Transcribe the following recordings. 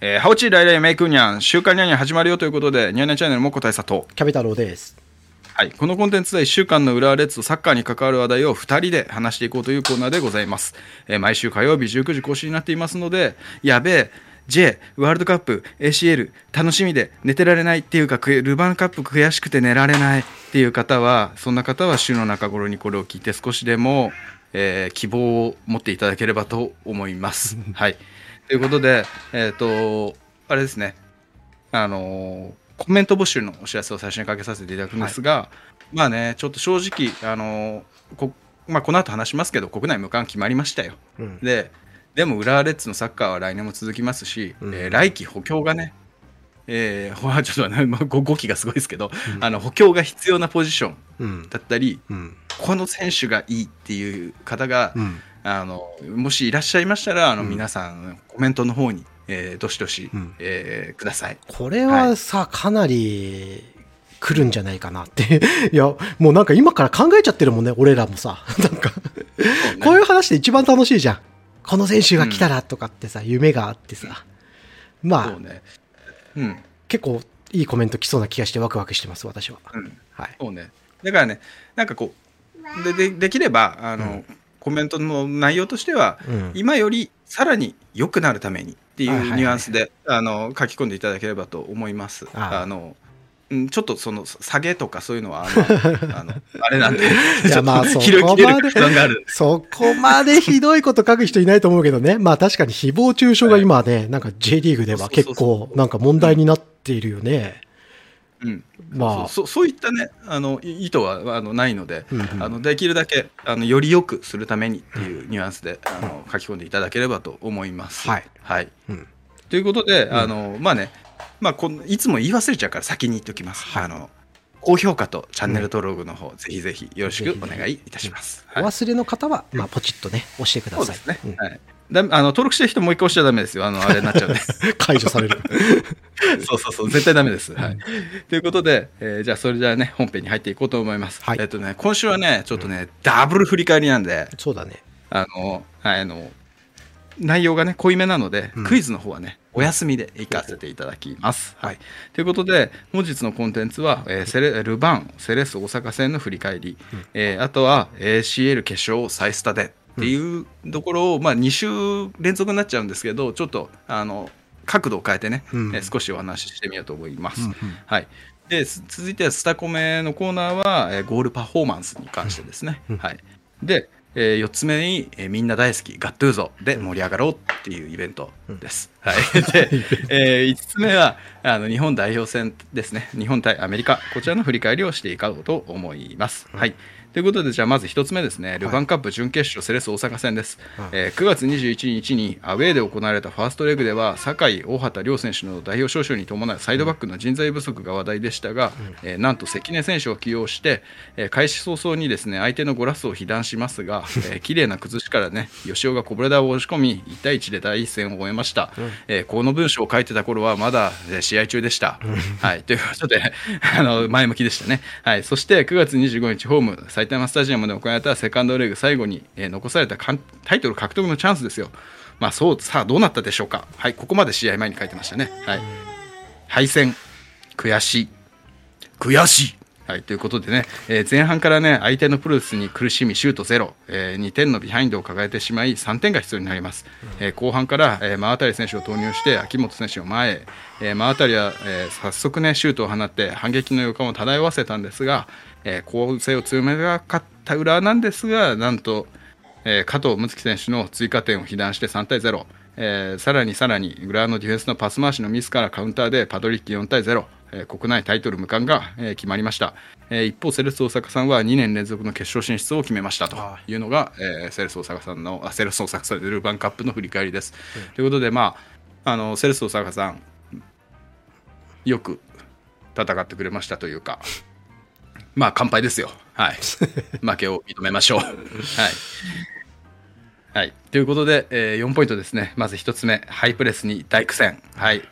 えー、ハオチーライライメイクニャン、週刊ニャンニャン始まるよということで、ニャンニャンチャンネルも答えさと。キャビタロウです。はい。このコンテンツは1週間の浦和レッズとサッカーに関わる話題を2人で話していこうというコーナーでございます。えー毎週火曜日19時更新になっていますので、やべえ、J、ワールドカップ、ACL、楽しみで寝てられないっていうか、くルヴァンカップ悔しくて寝られないっていう方は、そんな方は週の中頃にこれを聞いて少しでも、えー希望を持っていただければと思います。はい。ということで、えっ、と、あれですね、あのーコメント募集のお知らせを最初にかけさせていただくんですが、まあね、ちょっと正直、あのーこまあ、この後話しますけど、国内無観決まりましたよ。うん。で、でも浦和レッズのサッカーは来年も続きますし、うんえー来季補強がね、えー、ほ らちょっとね、まあご語気がすごいですけど、あの補強が必要なポジションうん。だったり、うん。この選手がいいっていう方が、うん。あのもしいらっしゃいましたら、あのうん皆さん、コメントの方に、えーどしどし、うんえーください。これはさ、かなり来るんじゃないかなって。いや、もうなんか今から考えちゃってるもんね、俺らもさ。なんか、こういう話で一番楽しいじゃん。この選手が来たらとかってさ、夢があってさ。まあね。うん。結構いいコメント来そうな気がしてワクワクしてます、私は。うん。はい。そうね。だからね、なんかこう、ででできれば、あの、コメントの内容としては、うん。今よりさらに良くなるためにっていはいはいはいうニュアンスで、あの書き込んでいただければと思います。あのうんちょっとその下げとかそういうのはあの あれなんで、いやまあちょっとそこまで。そこまでひどいこと書く人いないと思うけどね。まあ確かに誹謗中傷が今ね、なんか J リーグでは結構なんか問題になっているよね。うん、まあ。そうそういったねあのい意図はあのないので、うんうん。あのできるだけあのより良くするためにっていうニュアンスで、あの書き込んでいただければと思います。はい、はい、うん。ということで、あのまあね、まあ、このいつも言い忘れちゃうから先に言っておきます。はい。あの高評価とチャンネル登録の方、ぜひぜひよろしくお願いいたします。おはい。忘れの方は、まあポチッとね、押してください。そうですね。うん。はいだあの登録してる人もう一回押しちゃダメですよ。あのあれになっちゃうんで。解除される。そうそうそう、絶対ダメです。はい。ということで、えーじゃあそれじゃあね、本編に入っていこうと思います。はいえっとね、今週はね、ちょっとね、ダブル振り返りなんで、そうだね。あの、はいあの、内容がね、濃いめなので、うんクイズの方はね、お休みで行かせていただきます。はい。ということで、本日のコンテンツは、えーセレルヴァン、セレッソ大阪戦の振り返り、えーあとは ACL 決勝再スタでっていうところを、まあ、2週連続になっちゃうんですけど、ちょっと、あの、角度を変えてね、うんえー少しお話ししてみようと思います。うんうんはい。で、す続いてはスタコメのコーナーは、えーゴールパフォーマンスに関してですね。うんはい。で、え4つ目に、えーみんな大好きガットゥーゾで盛り上がろうっていうイベントです。はい。で、え5つ目はあの日本代表戦ですね。日本対アメリカ、こちらの振り返りをしていこうと思います。はい。ということで、じゃあまず1つ目ですね、ルヴァンカップ準決勝セレッソ大阪戦です。はいえー9月21日にアウェーで行われたファーストレグでは、酒井、大畑両選手の代表招集に伴うサイドバックの人材不足が話題でしたが、えーなんと関根選手を起用して、えー開始早々にですね相手のゴラスを被弾しますが、えー綺麗な崩しからね、吉尾がこぼれ球を押し込み、1対1で第一戦を終えました。えーこの文章を書いてた頃はまだ、えー試合中でした。はい、ということで、あの前向きでしたね。はい、そして9月25日、ホーム、埼玉スタジアムで行われたセカンドレグ最後に、えー残されたタイトル獲得のチャンスですよ。まあそう、さあどうなったでしょうか。はい、ここまで試合前に書いてましたね。はい。敗戦、悔しい、悔しい。はい、ということでね、えー前半からね、相手のプロレスに苦しみ、シュートゼロ、え2点のビハインドを抱えてしまい、3点が必要になります。えー後半から、えー、真渡選手を投入して、秋元選手を前へ、えー真渡は、えー早速ね、シュートを放って、反撃の予感を漂わせたんですが、えー攻勢を強めなかった裏和なんですが、なんと、えー加藤睦月選手の追加点を被弾して3対0、えーさらにさらに浦和のディフェンスのパス回しのミスからカウンターでパドリッキ4対0、えー国内タイトル無冠が、えー決まりました、えー一方セレッソ大阪さんは2年連続の決勝進出を決めましたとい。うのが、えーセレッソ大阪さんのあセレッソ大阪さんでルヴァンカップの振り返りです、ということでまああのセレッソ大阪さんよく戦ってくれましたというかまあ乾杯ですよ。はい。負けを認めましょう。はい。はい。ということで、えー4ポイントですね。まず1つ目、ハイプレスに大苦戦。はい。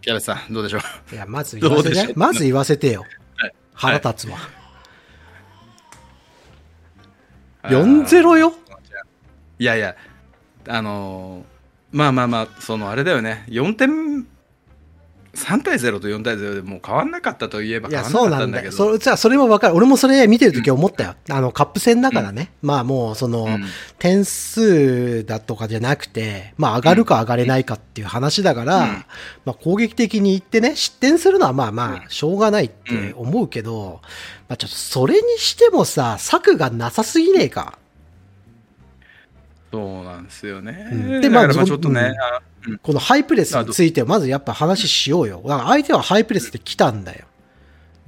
キャベツさん、どうでしょう？いや、まず言わせどうでしてょう？まず言わせてよ。はい腹立つわ。4-0よ？いやいや、あのーまあまあまあそのあれだよね4点3対0と4対0でもう変わんなかったといえば変わんなそうなんだよ。かったんだけどそじゃあそれもわかる。俺もそれ見てるとき思ったよ。あの、カップ戦だからね。まあもう、その、うん点数だとかじゃなくて、まあ上がるか上がれないかっていう話だから、うんまあ攻撃的に言ってね、失点するのはまあまあ、しょうがないって思うけど、まあちょっとそれにしてもさ、策がなさすぎねえか。そうなんですよね、うん。ででまあまあちょっとね、うん。このハイプレスについてはまずやっぱ話しようよ。だから相手はハイプレスで来たんだよ。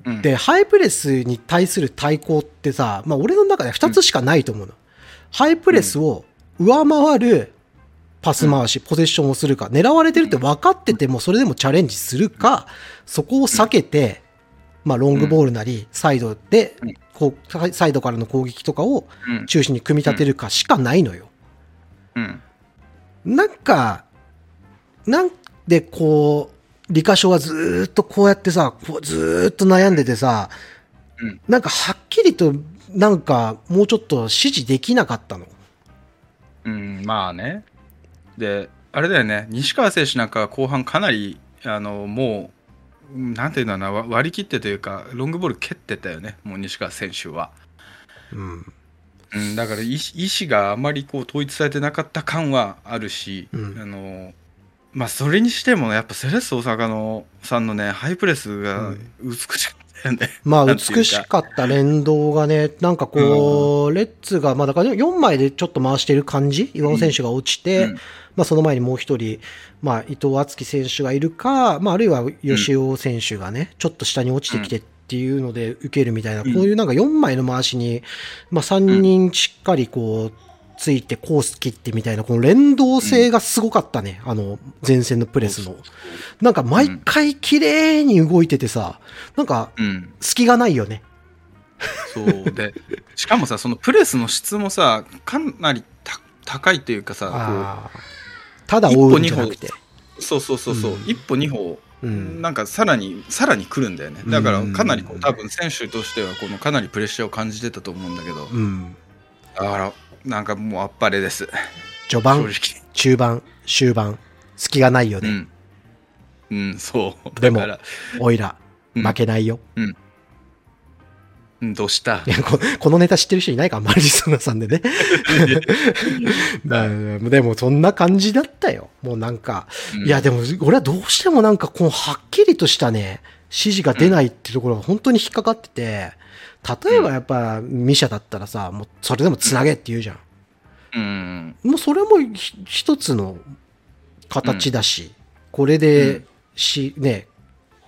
うん。で、ハイプレスに対する対抗ってさ、まあ俺の中で2つしかないと思うの。ハイプレスを上回るパス回し、ポゼッションをするか、狙われてるって分かっててもそれでもチャレンジするか、そこを避けて、まあロングボールなり、サイドでうん、こう、サイドからの攻撃とかをうん。中心に組み立てるかしかないのよ。うんなんか、なんでこう、理科書はずーっとこうやってさ、こうずーっと悩んでてさ、うんなんかはっきりとなんかもうちょっと指示できなかったの。うん、まあね。で、あれだよね、西川選手なんかは後半かなり、あの、もう、うんなんていうんだろうな、わ割り切ってというか、ロングボール蹴ってたよね、もう西川選手は。うん。うん、だから意思があまりこう統一されてなかった感はあるし、うん。あのまあそれにしてもやっぱセレッソ大阪のさんのねハイプレスが美しかったよね。まあなんていうか。美しかった連動がね、なんかこう、レッツが、まあだから4枚でちょっと回してる感じ岩尾選手が落ちて、うん。まあその前にもう一人、まあ伊藤敦樹選手がいるか、まああるいは吉尾選手がね、ちょっと下に落ちてきてっていうので受けるみたいな、うん。こういうなんか4枚の回しに、まあ3人しっかりこう、ついてコース切ってみたいな、この連動性がすごかったね。あの、前線のプレスの。なんか毎回綺麗に動いててさ、なんかうん、隙がないよね。そうでしかもさそのプレスの質もさかなりた高いというかさただ追うんじゃなくて。そうそうそうそう、うん。一歩二歩うん。なんかさらにさらに来るんだよね。だからかなり多分選手としてはこのかなりプレッシャーを感じてたと思うんだけど。うん。だからなんかもうあっぱれです。正序盤、直。中盤、終盤、隙がないよね。うん、うん、そう。でもおいら、うん。負けないよ。うんどうした？いやここのネタ知ってる人いないかマルジソナさんでね。まあでもそんな感じだったよ。もうなんか、うんいやでも俺はどうしてもなんかこのはっきりとしたね、指示が出ないっていうところが本当に引っかかってて、例えばやっぱミシャだったらさ、もうそれでもつなげって言うじゃん。うんもうそれもひ一つの形だし、これでし、ね、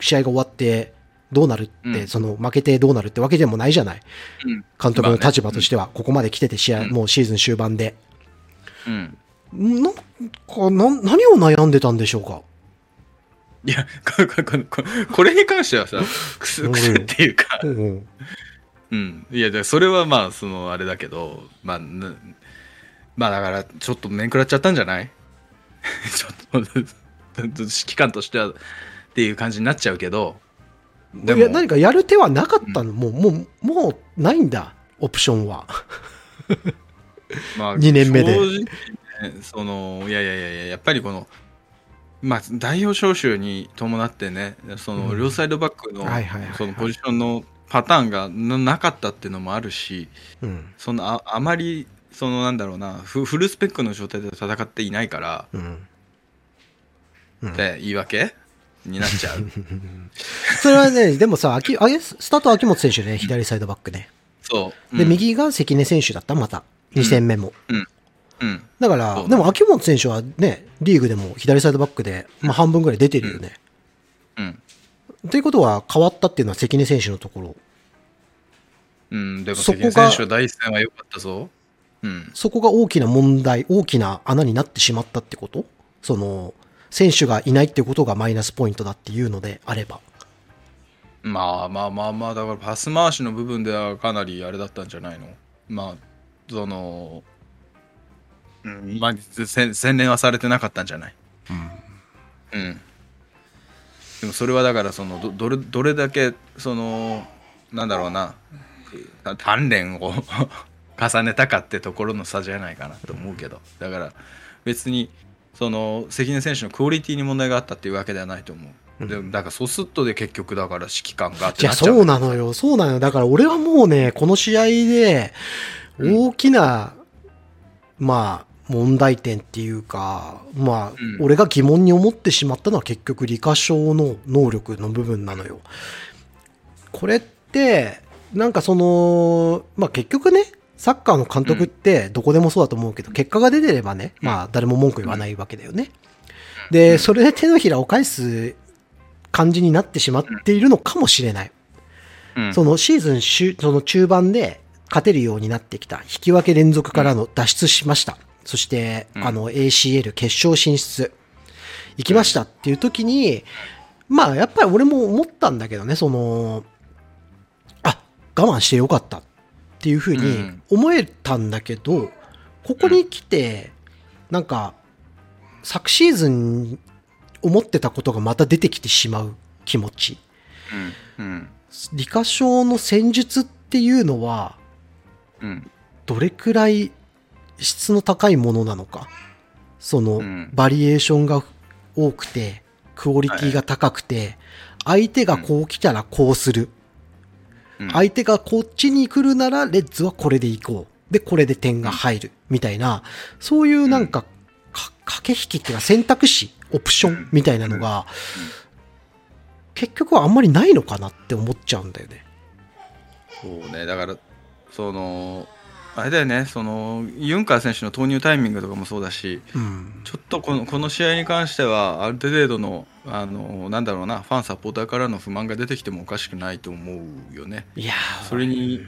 試合が終わってどうなるって、うん。その負けてどうなるってわけでもないじゃない。うん。監督の立場としては、ここまで来てて試合、うん。もうシーズン終盤で。うん。なんかな、何を悩んでたんでしょうか？いやこここここれに関してはさくすうん。くすっていうか。うんうん。うん。いやでそれはまあそのあれだけどまあなまあだからちょっと面食らっちゃったんじゃない？ちょっと指揮官としてはっていう感じになっちゃうけどでいや、何かやる手はなかったの、もう、もう、もうないんだ、オプションは。まあ、二年目で。ねそのいやいやいやいややっぱりこのまあ代表招集に伴ってねそのうん。両サイドバックのそのポジションのパターンがななかったっていうのもあるしうん。そのああまりそのなんだろうなフフルスペックの状態で戦っていないからうん。うん。って言い訳になっちゃう。それはね、でもさ、秋あれ？スタートは秋元選手ね、左サイドバックね。そう。で、うん。右が関根選手だった、また。2戦目も。うん。だから、でも秋元選手はね、リーグでも左サイドバックで、まあ半分ぐらい出てるよね。うん。ということは変わったっていうのは関根選手のところ。うん。でもそこが関根選手は第一戦は良かったぞ。うん。そこが大きな問題、大きな穴になってしまったってこと？その、選手がいないっていうことがマイナスポイントだっていうのであれば。まあまあまあまあだからパス回しの部分ではかなりあれだったんじゃないの？まあそのうん。まあせ洗練はされてなかったんじゃない？うん、でもそれはだからそのどどれどれだけそのなんだろうな。た鍛錬を 重ねたかってところの差じゃないかなと思うけど。だから別にその関根選手のクオリティに問題があったっていうわけではないと思う。でだからソスットで結局だから指揮官がっなっちゃうそうなのよ。そうなのよ。だから俺はもうね、この試合で、大きな、まあ、問題点っていうか、まあ、うん俺が疑問に思ってしまったのは結局、理科賞の能力の部分なのよ。これって、なんかその、まあ結局ね、サッカーの監督ってどこでもそうだと思うけど、結果が出てればね、まあ誰も文句言わないわけだよね。で、それで手のひらを返す感じになってしまっているのかもしれない。うんそのシーズン終その中盤で勝てるようになってきた。引き分け連続からの脱出しました。そして、うんあの ACL 決勝進出。行きましたっていう時に、まあやっぱり俺も思ったんだけどね、その、あ、我慢してよかったっていうふうにうん思えたんだけど、ここに来て、なんか、昨シーズン思ってたことがまた出てきてしまう気持ち。うんうん理科賞の戦術っていうのは、うんどれくらい質の高いものなのか。そのうん、バリエーションが多くて、クオリティが高くて、相手がこう来たらこうする。うん相手がこっちに来るなら、レッズはこれで行こう。で、これで点が入る。みたいな、そういうなんか、か駆け引きっていうか選択肢、オプションみたいなのが、結局はあんまりないのかなって思っちゃうんだよね。そうねだからそのあれだよねそのユンカー選手の投入タイミングとかもそうだしうん。ちょっとこのこの試合に関してはある程度のあのなんだろうなファンサポーターからの不満が出てきてもおかしくないと思うよね。いやーそれに、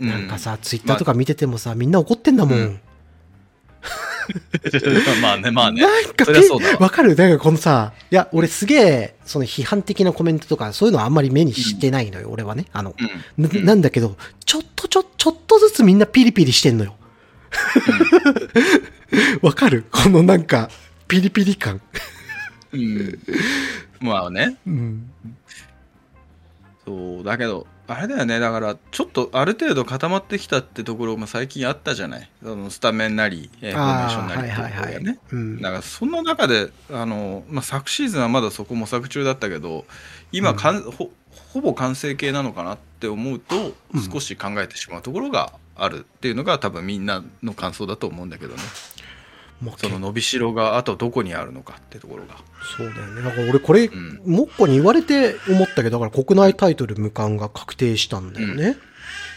うなんかさ、ツイッターとか見ててもさ、みんな怒ってんだもん。うん まあねまあね。なんかわ。わかる？なんかこのさ、いや、俺すげえ、その批判的なコメントとか、そういうのはあんまり目にしてないのよ、俺はね。あの、うん。ななんだけど、ちょっとちょ、ちょっとずつみんなピリピリしてんのよ。わかる？このなんか、ピリピリ感。うん。まあね。うん。そうだけどあれだよねだからちょっとある程度固まってきたってところも最近あったじゃない？そのスタメンなり、えーフォーメーションなりっていうところがね、うん。だからその中であの、まあ、昨シーズンはまだそこ模索中だったけど今かん、ほほぼ完成形なのかなって思うとうん。少し考えてしまうところがあるっていうのが多分みんなの感想だと思うんだけどねその伸びしろがあとどこにあるのかってところが。そうだよね。なんか俺これ、んもっこに言われて思ったけど、だから国内タイトル無冠が確定したんだよね。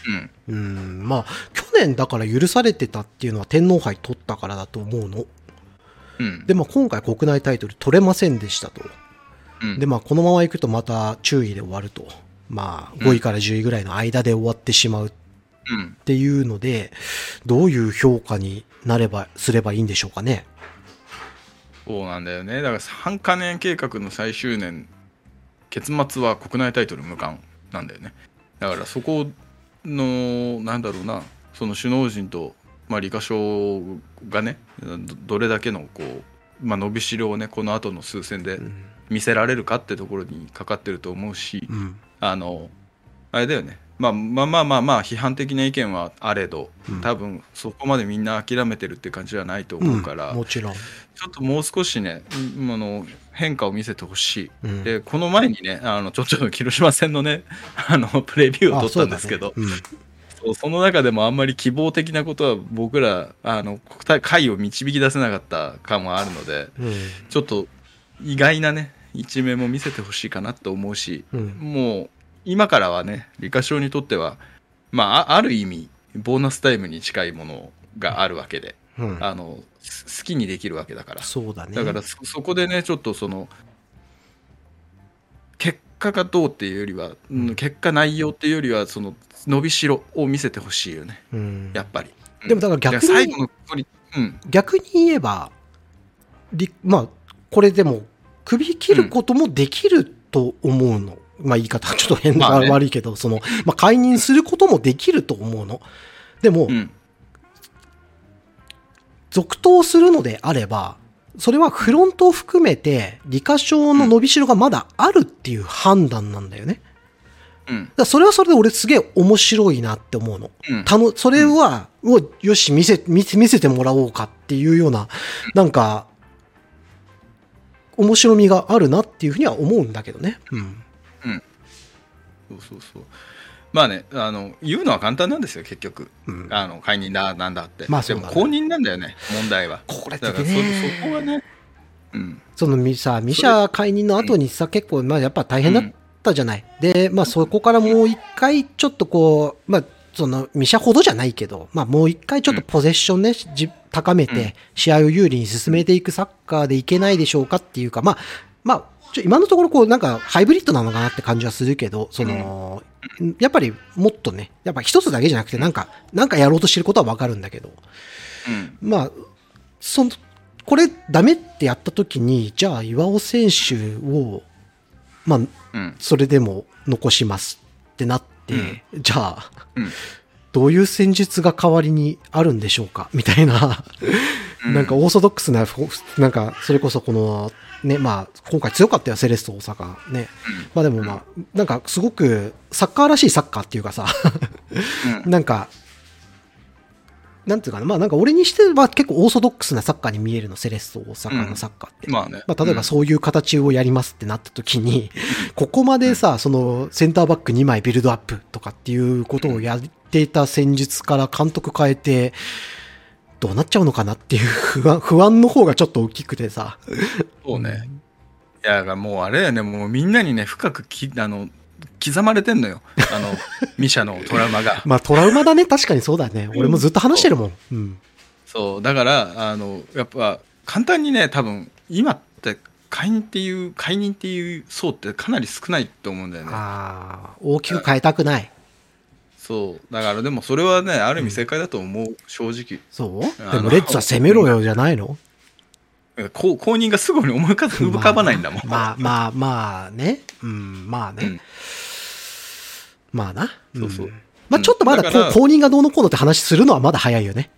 うんうん、まあ、去年だから許されてたっていうのは天皇杯取ったからだと思うの。うんで、まあ今回国内タイトル取れませんでしたと。うんで、まあこのまま行くとまた注意で終わると。まあ5位から10位ぐらいの間で終わってしまうっうんていうので、どういう評価になれば、すればいいんでしょうかね。そうなんだよねだから3カ年計画の最終年結末は国内タイトル無冠なんだよねだからそこのなんだろうなその首脳陣と、まあ、理科省がねどどれだけのこう、まあ、伸びしろをねこの後の数戦でうん。見せられるかってところにかかってると思うしうん。あのあれだよねまあまあまあまあまあ批判的な意見はあれどうん多分そこまでみんな諦めてるって感じはないと思うから、んもちろん。ちょっともう少しね、うんあの変化を見せてほしい。うんで、この前にね、あのちょっと広島戦のね、あのプレビューを取ったんですけど、あその中でもあんまり希望的なことは僕ら、あの回を導き出せなかった感はあるので、うん。うんちょっと意外なね、一面も見せてほしいかなと思うし、うんもう今からはね、理科賞にとっては、まあ、あある意味、ボーナスタイムに近いものがあるわけで、うんあのす好きにできるわけだから。そうだね。だからそそこでねちょっとその結果がどうっていうよりは、うん結果内容っていうよりはその伸びしろを見せてほしいよねうんやっぱり。でもだから逆に最後のうん逆に言えば、りまあ、これでも、首切ることもできると思うの。まあ言い方 ちょっと変な、まあね悪いけど、その、まあ解任することもできると思うの。でも、うん続投するのであれば、それはフロントを含めて、理科賞の伸びしろがまだあるっていう判断なんだよね。うんだそれはそれで俺すげえ面白いなって思うの。うんたの、それは、をよし、見せ、見せ、見せてもらおうかっていうような、なんか、面白みがあるなっていうふうには思うんだけどね。うん。そうそうそう。まあねあの言うのは簡単なんですよ結局、うん。あの解任だなんだって、まあそうだね。でも公認なんだよね問題は。これってだからそねそこはね。うん。そのみさ、ミシャ解任の後にさ、結構、まあやっぱ大変だったじゃない。で、まあそこからもう一回ちょっとこう、まあそのミシャほどじゃないけど、まあもう一回ちょっとポゼッションね、じ高めうん。て、試合を有利に進めていくサッカーでいけないでしょうかっていうか、まあ、まあ、ちょ今のところこうなんかハイブリッドなのかなって感じはするけど、その、やっぱりもっとね、やっぱ一つだけじゃなくてなんか、なんかやろうとしてることはわかるんだけど、うん。まあ、その、これダメってやった時に、じゃあ岩尾選手を、まあ、うん。それでも残しますってなって、うん。じゃあ、うん。どういう戦術が代わりにあるんでしょうかみたいな、うん。なんかオーソドックスな、ほなんか、それこそこの、ね、まあ、今回強かったよ、セレッソ大阪。ね。まあでもまあ、なんかすごくサッカーらしいサッカーっていうかさ、うん。なんか、なんていうかな、まあなんか俺にしては結構オーソドックスなサッカーに見えるの、セレッソ大阪のサッカーって。まあね。まあ、例えばそういう形をやりますってなった時に、ここまでさ、そのセンターバック2枚ビルドアップとかっていうことをやっていた戦術から監督変えて、どうなっちゃうのかなっていう不安不安の方がちょっと大きくてさ。そうねいやもうあれだよねもうみんなにね深くきあの刻まれてんのよあの ミシャのトラウマがまあトラウマだね、確かにそうだね。俺もずっと話してるもん。うん。そうだからあのやっぱ簡単にね多分今って解任っていう解任っていう層ってかなり少ないと思うんだよねああ、大きく変えたくない。そう。だからでもそれはねある意味正解だと思う、正直。そう？でもレッツは攻めろよじゃないの？公認がすぐに思い浮かぶ浮かばないんだもん、まあまあまあね。うん、まあね。うん。まあな。そうそう。んまあちょっとまだだ公認がどうのこうのって話するのはまだ早いよね。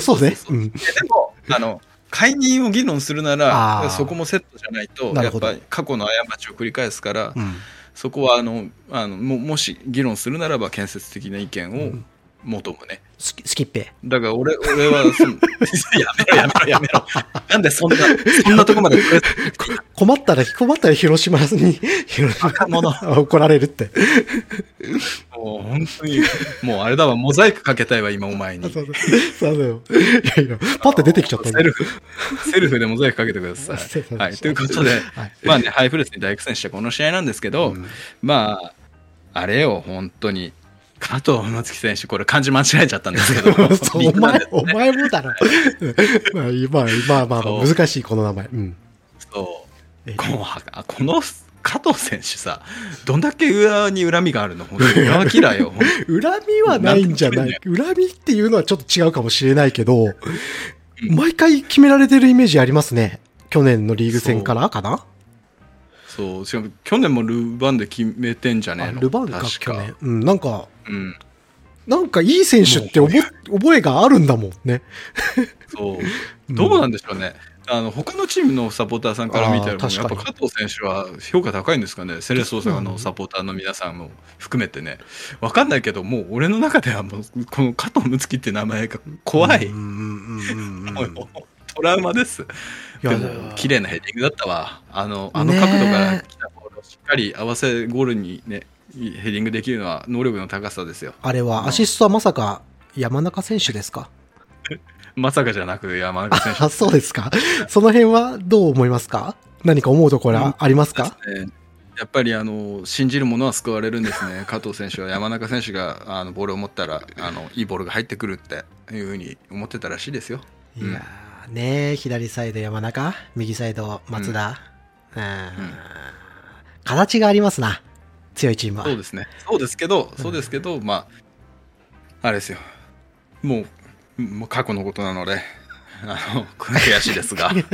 そう。ね。うん。でもあの解任を議論するなあらー。そこもセットじゃないとやっぱり過去の過ちを繰り返すから、うん。そこはあのあのももし議論するならば建設的な意見を求むね、スキスキッペ。だから俺俺はその やめろやめろやめろ。なんでそんなそんなとこまで困ったら、困ったら広島に、広島怒られるって。もう本当にもうあれだわモザイクかけたいわ今お前に。そうだよ。いやいや、パッて出てきちゃった。セルフセルフでモザイクかけてください。はい、ということで、はい。まあね、ハイプレスに大苦戦したこの試合なんですけど、うん。まあ、あれよ、本当に、加藤馬月選手、これ漢字間違えちゃったんですけど、お前、お前もだろ。まあ、まあ、まあ、まあ、難しい、この名前。うん。そうえこのあこの加藤選手さ、どんだけ裏に恨みがあるの？本当に裏は嫌いよ。本 恨みはないんじゃない恨みっていうのはちょっと違うかもしれないけど、毎回決められてるイメージありますね。去年のリーグ戦からかな？当そう、しかも去年もルヴァンで決めてんじゃねあえの？ルバンか、確去年。うん、なんか、うん。なんかいい選手って覚え覚えがあるんだもんね。そう。うん。どうなんでしょうね、あの他のチームのサポーターさんから見ても、あー確かに。やっぱ加藤選手は評価高いんですかね、セレッソ大阪のサポーターの皆さんも含めてね、分かんないけど、もう俺の中ではもう、この加藤睦月って名前が怖い、うんうんうんうん。もうトラウマです。でも、綺麗なヘディングだったわ、あのあの角度から来たボールをしっかり合わせゴールにね、ヘディングできるのは能力の高さですよ。あれは、アシストはまさか山中選手ですか？まさかじゃなく山中選手。あ、そうですか。その辺はどう思いますか？何か思うところはありますか、ね。やっぱりあの信じる者は救われるんですね、加藤選手は。山中選手があのボールを持ったらあのいいボールが入ってくるっていうふうに思ってたらしいですよ。いやーね左サイド山中、右サイド松田？うん。形がありますな。強いチームは。そうですね、そうですけど、そうですけど、まあ、あれですよ、もうもう過去のことなので、あの悔しいですが、うん。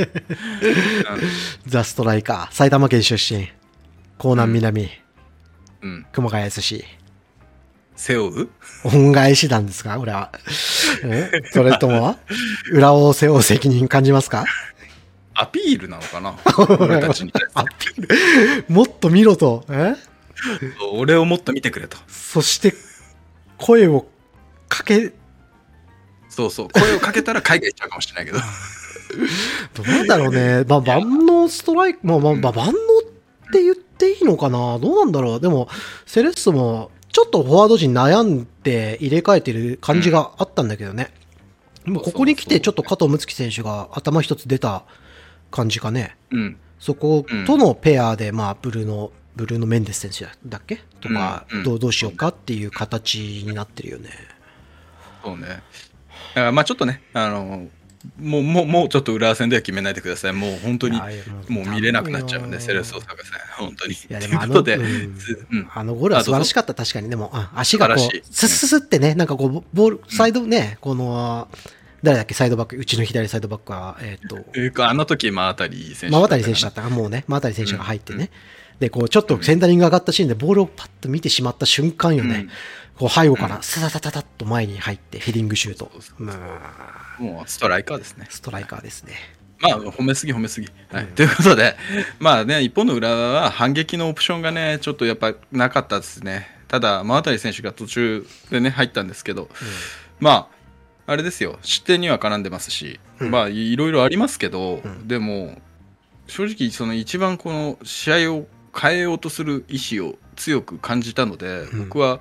ザ・ストライカー、埼玉県出身、江南南、うん、熊谷 SC。背負う？恩返しなんですか？これは。えそれとも、裏を背負う責任感じますか？アピールなのかな、俺たちに対してアピールもっと見ろと。え？俺をもっと見てくれと。そして、声をかけ、そうそう、声をかけたら海外行っちゃうかもしれないけど。どうなんだろうね。まあ、万能ストライク、まあ、まあ、まあ万能って言っていいのかな？どうなんだろう。でも、セレッソも、ちょっとフォワード陣悩んで入れ替えてる感じがあったんだけどね。もうここに来て、ちょっと加藤睦月選手が頭一つ出た感じかね。うん。そことのペアで、まあ、ブルーノ、ブルーノ・メンデス選手だっけ？とかうんうん、どうどうしようかっていう形になってるよね。そうね。だからまあちょっとね、あの、もう、もう、もうちょっと浦和戦では決めないでください。もう本当にもう見れなくなっちゃうんで、セレッソ大阪戦、本当に。というやでもあのことで、うん。ずうん。あのゴールは素晴らしかった、確かに。でも、あ足がこう素晴らしい、スッスッスッってね、なんかこう、ボール、サイドね、この、誰だっけ、サイドバック、うちの左サイドバックは、えっと、というか、あの時、真渡り選手。真渡選手だったか、もうね、真渡選手が入ってね。で、こう、ちょっとセンタリング上がったシーンでボールをパッと見てしまった瞬間よね。うん。こう、背後から、サタタタタッと前に入って、ヘディングシュートそうそう。まあ、もうストライカーですね。ストライカーですね。まあ、褒めすぎ、褒めすぎ。はい。ということで、まあね、一方の浦和は反撃のオプションがね、ちょっとやっぱなかったですね。ただ、真渡選手が途中でね、入ったんですけど、まあ、あれですよ、失点には絡んでますし、うんまあ、いろいろありますけど、うんでも、正直、その一番この試合を変えようとする意思を強く感じたので、うん僕は、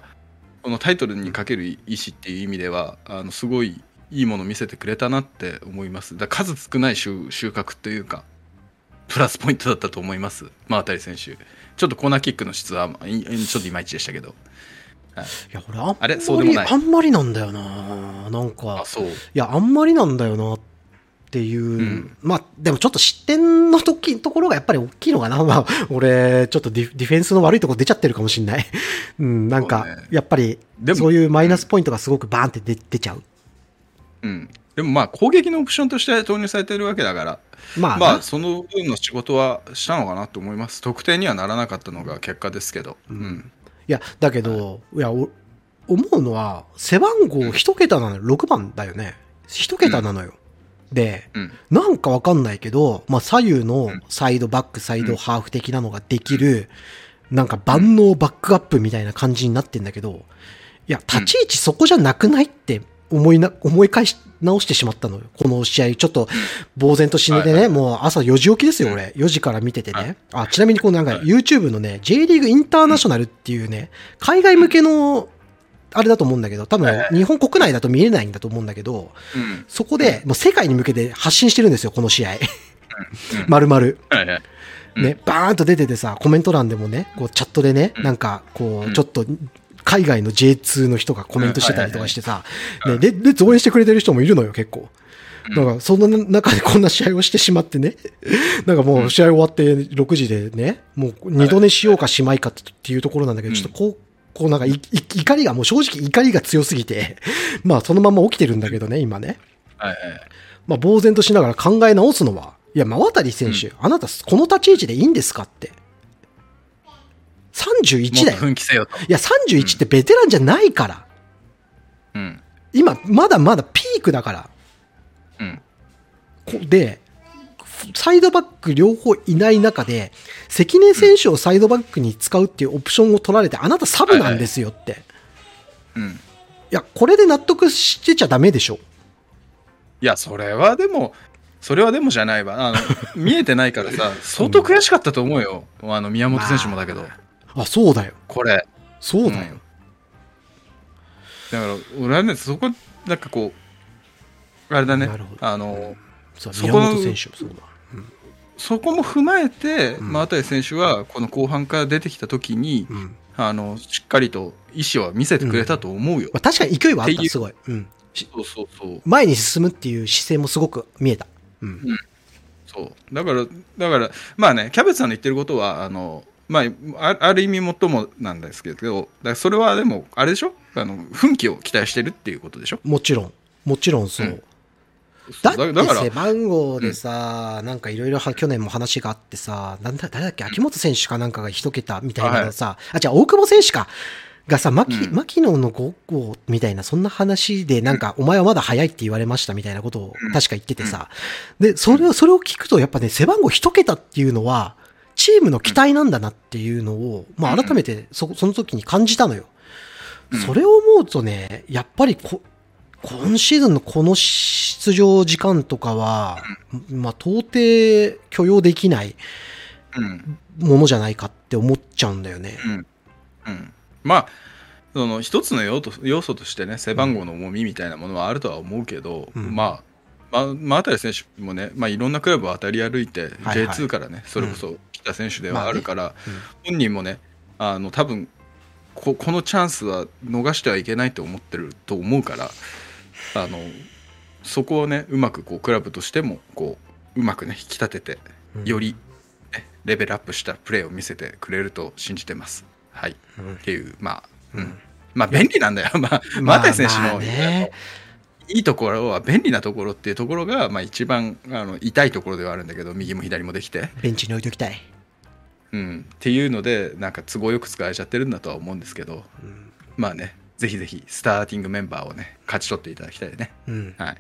このタイトルにかける意思っていう意味では、あのすごいいいものを見せてくれたなって思います。だ数少ない収収穫というか、プラスポイントだったと思います、真渡選手。ちょっとコーナーキックの質は、いちょっといまいちでしたけど。いや、俺、あんまり、あれ？そうでもないあんまりなんだよななんかあ、、そう。いや、あんまりなんだよなっていう、んまあ、でもちょっと失点の時ところがやっぱり大きいのかな。まあ、俺、ちょっとディフェンスの悪いところ出ちゃってるかもしんない。うん、なんか、やっぱり、そういうマイナスポイントがすごくバーンって出出ちゃう。うん、でもまあ攻撃のオプションとして投入されてるわけだから、まあ、まあその分の仕事はしたのかなと思います。得点にはならなかったのが結果ですけど。うん。いや、だけど、いや、お思うのは、背番号一桁なのよ。6番だよね。一桁なのよ。で、うん。なんかわかんないけど、まあ、左右のサイドバック、サイドハーフ的なのができる、なんか万能バックアップみたいな感じになってんだけど、いや、立ち位置そこじゃなくないって思いな、思い返し直してしまったのよ。この試合、ちょっと呆然と死んでね、はいはいもう朝4時起きですよ、俺。4時から見ててはいね。あ、ちなみにこのなんかはい YouTube のね、J リーグインターナショナルっていうね、海外向けの、あれだと思うんだけど、多分日本国内だと見れないんだと思うんだけど、うん。そこで、もう世界に向けて発信してるんですよ、この試合。うん。まるまる。はいはい。うん。ね、バーンと出ててさ、コメント欄でもね、こうチャットでね、うん。なんか、こう、うん。ちょっと、海外の J2 の人がコメントしてたりとかしてさ、ね、で、で、応援してくれてる人もいるのよ、結構。うん。だから、そんな中でこんな試合をしてしまってね、なんかもう試合終わって6時でね、もう二度寝しようかしまいかっていうところなんだけど、うん。ちょっとこう、こうなんか怒りが、もう正直怒りが強すぎて、まあそのまま起きてるんだけどね、今ね。はいはい。まあ、呆然としながら考え直すのは、いや、真渡選手、あなた、この立ち位置でいいんですかって。31もっとだよ。よと。いや、31ってベテランじゃないから。うん。今、まだまだピークだから。うん。こで、サイドバック両方いない中で、関根選手をサイドバックに使うっていうオプションを取られて、あなたサブなんですよって。いうん。や、これで納得してちゃダメでしょ。いや、それはでも、それはでもじゃないわ。あの、見えてないからさ、相当悔しかったと思うよ。あの、宮本選手もだけど。あ、そうだよ。これ。そうだよ。うんだから、俺はね、そこ、なんかこう、あれだねあの、そこ選手、そうだ。そこも踏まえて、うんまあ、渡選手はこの後半から出てきた時に、うん。あのしっかりと意思は見せてくれたと思うよ。まあ、確かに勢いはあった、すごい。うん。しそうそうそう前に進むっていう姿勢もすごく見えた。うん。そうだからだからまあねキャベツさんの言ってることはあのまああある意味最もなんですけどそれはでもあれでしょ？あの奮起を期待してるっていうことでしょ？もちろん。もちろんそう。うんだって背番号でさ、なんかいろいろ去年も話があってさ、なんだ、誰だっけ、秋元選手かなんかが一桁みたいなのさ、あ、じゃあ大久保選手か。がさ、牧、うん。牧野の5号みたいな、そんな話で、なんか、お前はまだ早いって言われましたみたいなことを確か言っててさ。で、それを、それを聞くと、やっぱね、背番号一桁っていうのは、チームの期待なんだなっていうのを、まあ改めてそ、その時に感じたのよ。うん。それを思うとね、やっぱりこ、今シーズンのこの出場時間とかは、まあ、到底許容できないうん。ものじゃないかって思っちゃうんだよね。うん。うん、まあその一つの要素要素としてね背番号の重みみたいなものはあるとは思うけど、うん。まあまあ、まあ、渡選手もね、まあ、いろんなクラブを渡り歩いて、はいはい。J2 からねそれこそ来た選手でまあねはあるから、うん。本人もねあの多分ここのチャンスは逃してはいけないと思ってると思うからあのそこをねうまくこうクラブとしてもこううまくね引き立ててうん。より、ねレベルアップしたプレーを見せてくれると信じてます。はい、うん。っていうまあ、うん。うん。まあ便利なんだよ。まあ、まあマタイ選手の、まあね。いいところは便利なところっていうところが、まあ、一番あの痛いところではあるんだけど右も左もできて、ベンチに置いておきたい。うん、っていうのでなんか都合よく使われちゃってるんだとは思うんですけど。うん。まあねぜひぜひスターティングメンバーをね勝ち取っていただきたいね。うん。はい。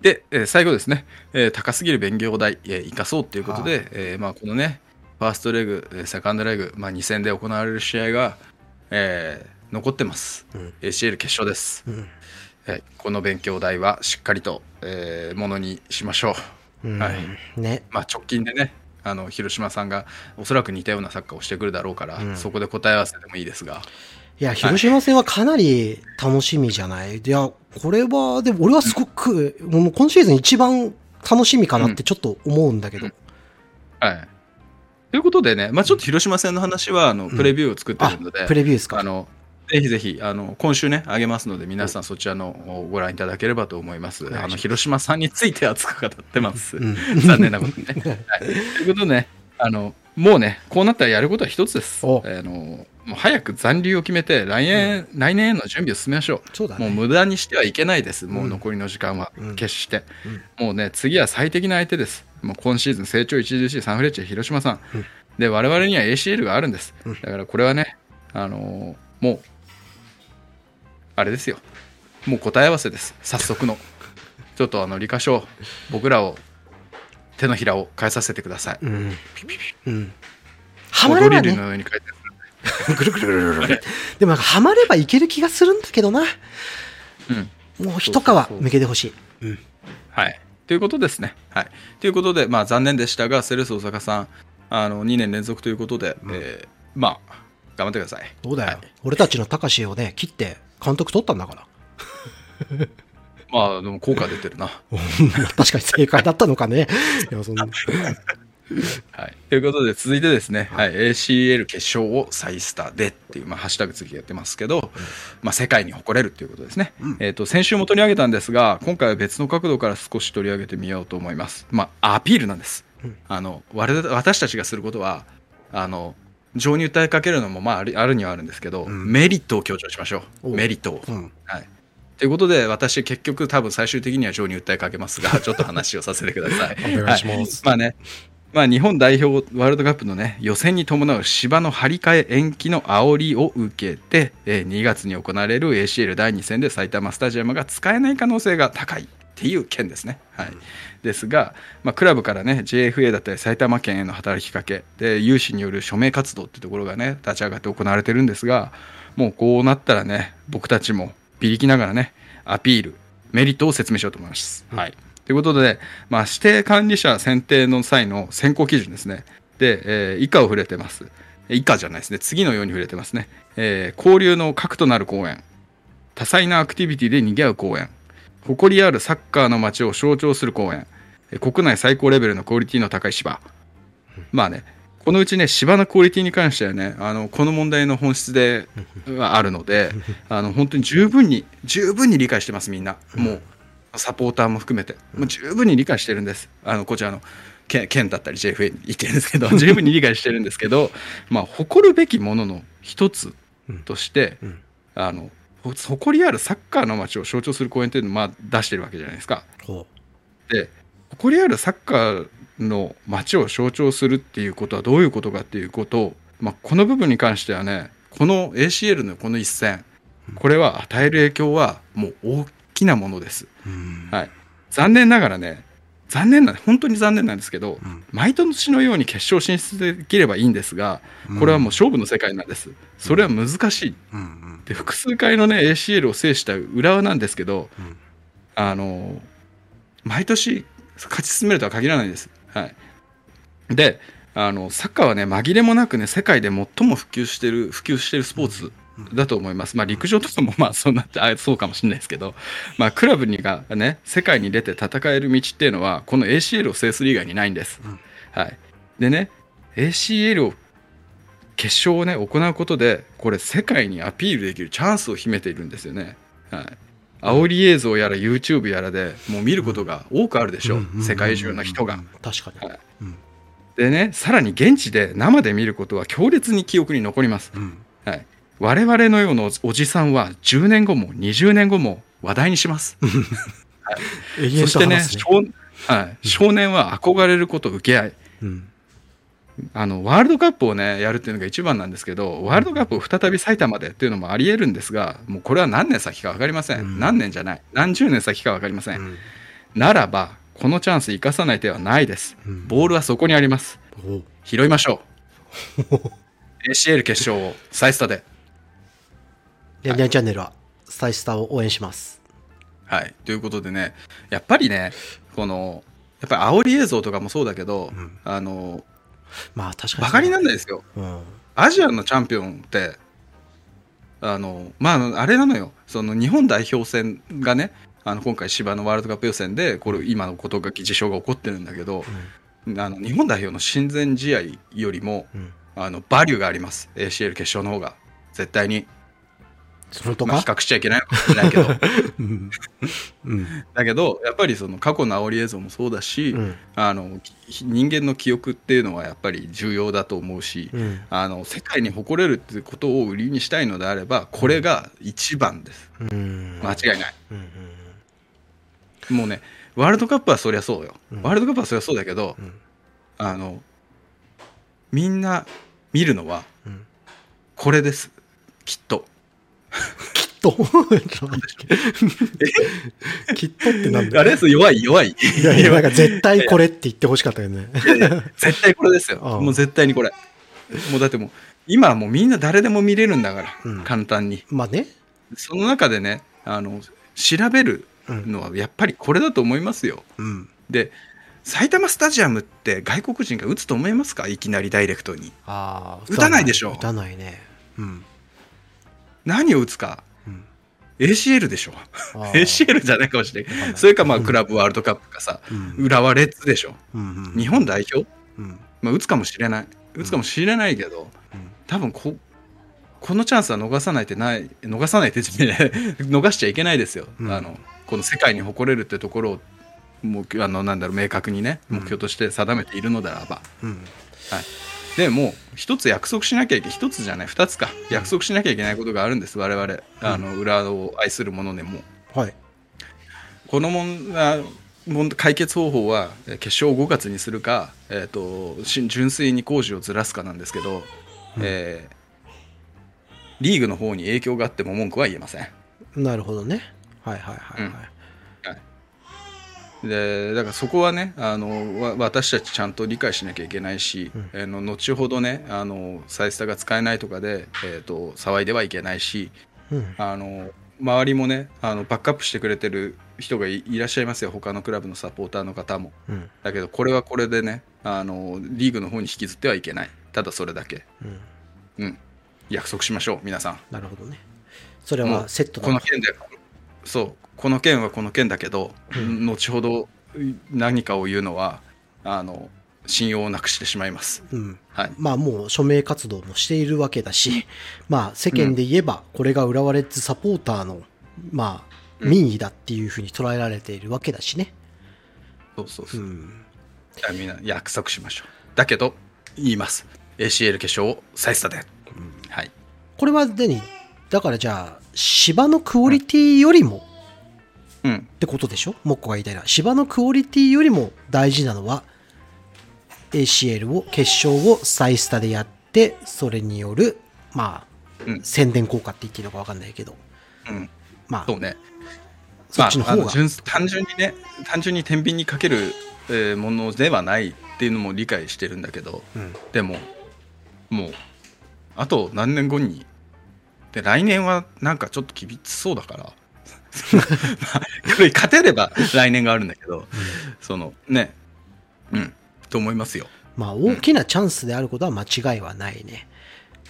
で、えー最後ですね、えー高すぎる勉強代、えー生かそうということで、えーまあ、このね、ファーストレグ、えーセカンドレグ、まあ、2戦で行われる試合が、えー残ってます。うん。ACL 決勝です。うん。えーこの勉強代はしっかりと、えーものにしましょう。うん。はい。ね。まあ、直近でね、あの広島さんがおそらく似たようなサッカーをしてくるだろうから、うん。そこで答え合わせてもいいですが、いや、広島戦はかなり楽しみじゃない？いや、これは、でも俺はすごく、もう今シーズン一番楽しみかなってちょっと思うんだけど。はい。ということでね、まあ、ちょっと広島戦の話はあのプレビューを作ってあるので、、プレビューですか？あのぜひぜひあの今週ねあげますので皆さんそちらのをご覧いただければと思います。あの広島さんについて熱く語ってます。うん 残念なことにね。はい、ということでねあのもうねこうなったらやることは一つです。おあのもう早く残留を決めて来年、来年への準備を進めましょう。そうだね。もう無駄にしてはいけないです。もう残りの時間はうん決して。もうね、次は最適な相手です。もう今シーズン成長著しいサンフレッチェ広島さん。うんで、我々には ACL があるんです。うんだからこれはね、あのーもう、あれですよ。もう答え合わせです。早速の。ちょっとあの、理科書、僕らを、手のひらを変えさせてください。うん。うん。ハマればね。のように変えて ぐるぐるぐるぐるぐる。でもなんかハマればいける気がするんだけどな。うん。もう一皮向けてほしい。うん。はい。ということですね。はい。ということで、まあ残念でしたが、セレス大阪さん、あの、2年連続ということで、えーまあ、頑張ってください。そうだよ。はい俺たちの高志をね、切って監督取ったんだから。まあ、でも効果出てるな。確かに正解だったのかね。いや、そんな。はい。ということで、続いてですね、はい、ACL 決勝を再スターでっていう、まあ、ハッシュタグ次やってますけど、まあ、世界に誇れるっていうことですね。えっ、と、先週も取り上げたんですが、今回は別の角度から少し取り上げてみようと思います。まあ、アピールなんです。あの、我々私たちがすることは、あの、情に訴えかけるのも、まあ、あるにはあるんですけど、んメリットを強調しましょう。おメリットを。うん。はい。ということで、私、結局、多分最終的には情に訴えかけますが、ちょっと話をさせてください。お願いしますはいまあね、まあ、日本代表ワールドカップのね、予選に伴う芝の張り替え延期の煽りを受けて、えー2月に行われる ACL 第2戦で埼玉スタジアムが使えない可能性が高いっていう件ですね。はい。ですが、まあ、クラブからね、JFA だったり埼玉県への働きかけ、で、有志による署名活動ってところがね、立ち上がって行われてるんですが、もうこうなったらね、僕たちもビリきながらね、アピール、メリットを説明しようと思います。はい。ということで、まあ、指定管理者選定の際の選考基準ですね。で、えー以下を触れてます。以下じゃないですね。次のように触れてますね。えー交流の核となる公園。多彩なアクティビティで賑わう公園。誇りあるサッカーの街を象徴する公園。えー国内最高レベルのクオリティの高い芝。まあね、このうちね、芝のクオリティに関してはね、あのこの問題の本質ではあるので、あの本当に十分に、十分に理解してます、みんな。もう、サポーターも含めて、もう十分に理解してるんです。あのこちらの県県だったり JFA に言ってるんですけど、十分に理解してるんですけど、まあ、誇るべきものの一つとして、うん。あのほ誇りあるサッカーの街を象徴する公園というのをまあ出してるわけじゃないですか。ほで誇りあるサッカーの街を象徴するっていうことはどういうことかっていうことを、まあ、この部分に関してはねこの ACL のこの一戦これは与える影響はもう大きなものです。はい、残念ながらね残念な本当に残念なんですけど、うん。毎年のように決勝進出できればいいんですがこれはもう勝負の世界なんです。それは難しい。うん。うん。で複数回のね ACL を制した浦和なんですけどうん。あの毎年勝ち進めるとは限らないです。はい、であのサッカーはね紛れもなくね世界で最も普及してる普及してるスポーツだと思います。まあ陸上とかもまあそんなあそうかもしれないですけど、まあクラブにがね世界に出て戦える道っていうのはこの ACL を制する以外にないんです。うんはい。でね ACL を決勝をね行うことでこれ世界にアピールできるチャンスを秘めているんですよね。はい。煽り映像やら YouTube やらでもう見ることが多くあるでしょう世界中の人が。確かに、はいうんでねさらに現地で生で見ることは強烈に記憶に残ります。うんはい、我々のようなおじさんは10年後も20年後も話題にします。永遠とそしてね少はい、少年は憧れること受け合い。うん。あのワールドカップをねやるっていうのが一番なんですけどワールドカップを再び埼玉でっていうのもありえるんですがもうこれは何年先か分かりません、うん。何年じゃない。何十年先か分かりません、うん。ならばこのチャンス生かさない手はないです。うん。ボールはそこにあります。お。拾いましょう。ACL 決勝をサイスタでニャンニャンチャンネルはスタイスタを応援します。はい。ということでねやっぱりねこのやっぱり煽り映像とかもそうだけど、うん。あのまあ確かにバカになんないですよ。うん。アジアのチャンピオンってあのまああれなのよ。その日本代表戦がねあの今回芝のワールドカップ予選でこれ今のことが事象が起こってるんだけど、あの日本代表の親善試合よりもうん。あのバリューがあります。ACL 決勝の方が。絶対に、まあ、それとか？比較しちゃいけないかもしれないけど。うん。うん。だけどやっぱりその過去の煽り映像もそうだし、うん。あのき人間の記憶っていうのはやっぱり重要だと思うし、うん。あの世界に誇れるっていうことを売りにしたいのであればこれが一番です。うん。間違いない。もうねワールドカップはそりゃそうよ、うん。ワールドカップはそりゃそうだけどうん。あのみんな見るのはうん。これです。きっときっと。きっとってなんだあれです弱い弱い。いやいやなんか絶対これって言ってほしかったよね。絶対これですよ。もう絶対にこれ。もうだってもう今はもうみんな誰でも見れるんだから、うん。簡単に。まあね。その中でねあの調べるのはやっぱりこれだと思いますよ。うん。で埼玉スタジアムって外国人が打つと思いますか？いきなりダイレクトに。ああ打たないでしょ。打たないね。うん何を打つか。うん。ACL でしょ。ACL じゃないかもしれない。それかまあクラブワールドカップかさ。うん。浦和レッズでしょ。うんうん日本代表、うん。まあ、打つかもしれない。打つかもしれないけどうん。多分ここのチャンスは逃さないってない逃さないってね逃しちゃいけないですよ、うん。あのこの世界に誇れるってところをもうあのなんだろう明確にねうん。目標として定めているのであれば、うんでもう一つ約束しなきゃいけない一つじゃない二つか。約束しなきゃいけないことがあるんです我々。あの浦和を愛する者でも。はい。この問題問解決方法はえー決勝を5月にするか、えー、とし純粋に工事をずらすかなんですけど、うん。えーリーグの方に影響があっても文句は言えません。なるほどね。はいはいはいはいでだからそこはねあのわ私たちちゃんと理解しなきゃいけないし、うん。あの後ほどねあのサイスタが使えないとかで、えー、と騒いではいけないしうん。あの周りもねあのバックアップしてくれてる人がいいらっしゃいますよ。他のクラブのサポーターの方も。うん。だけどこれはこれでねあのリーグの方に引きずってはいけない。ただそれだけ。うん。うん。約束しましょう皆さん。なるほどね。それはセットだ。この件でそうこの件はこの件だけど、うん。後ほど何かを言うのはあの信用をなくしてしまいます。うん。はい。まあもう署名活動もしているわけだし、まあ世間で言えばこれが浦和レッズサポーターのまあうん。民意だっていうふうに捉えられているわけだしね。そうそうそう。う、ん。じゃあみんな約束しましょう。だけど言います。ACL 決勝をサイスタで、はい。これは何？だからじゃあ芝のクオリティよりもうん。ってことでしょ？モッコが言いたいのは。芝のクオリティよりも大事なのは ACL を決勝をサイスタでやってそれによるまあ、うん。宣伝効果って言っていいのか分かんないけど。うん。まあそうね。そっちの方が、まあ、単純にね単純に天秤にかけるえーものではないっていうのも理解してるんだけど。うん。でももうあと何年後にで来年はなんかちょっと厳しそうだから 勝てれば来年があるんだけど、そのね。うん。と思いますよ。まあ大きなチャンスであることは間違いはないね。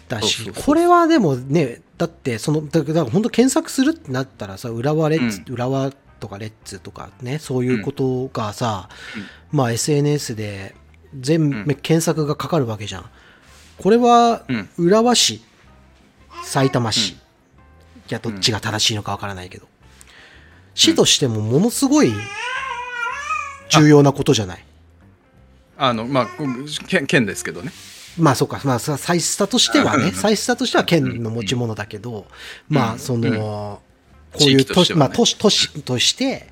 だしこれはでもねだってそのだだから本当検索するってなったらさ浦和レッズ、浦和とかレッズとかねそういうことがさ、まあ SNS で全部うん。検索がかかるわけじゃん。これはうん。浦和市埼玉市、いやどっちが正しいのかわからないけど、市としてもものすごい重要なことじゃない。あのまあ県県ですけどね。まあそうか、まあ、さサイスタとしてはね、サイスタとしては県の持ち物だけど、まあその、こういう都市、ね。まあ都市、都市として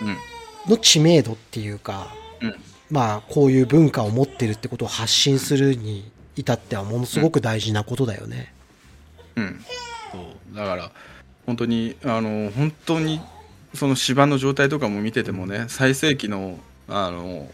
うん。の知名度っていうか、うん。まあこういう文化を持ってるってことを発信するに至ってはものすごく大事なことだよね。うん、そう。だから本当にあの本当にその芝の状態とかも見ててもね最盛期のあの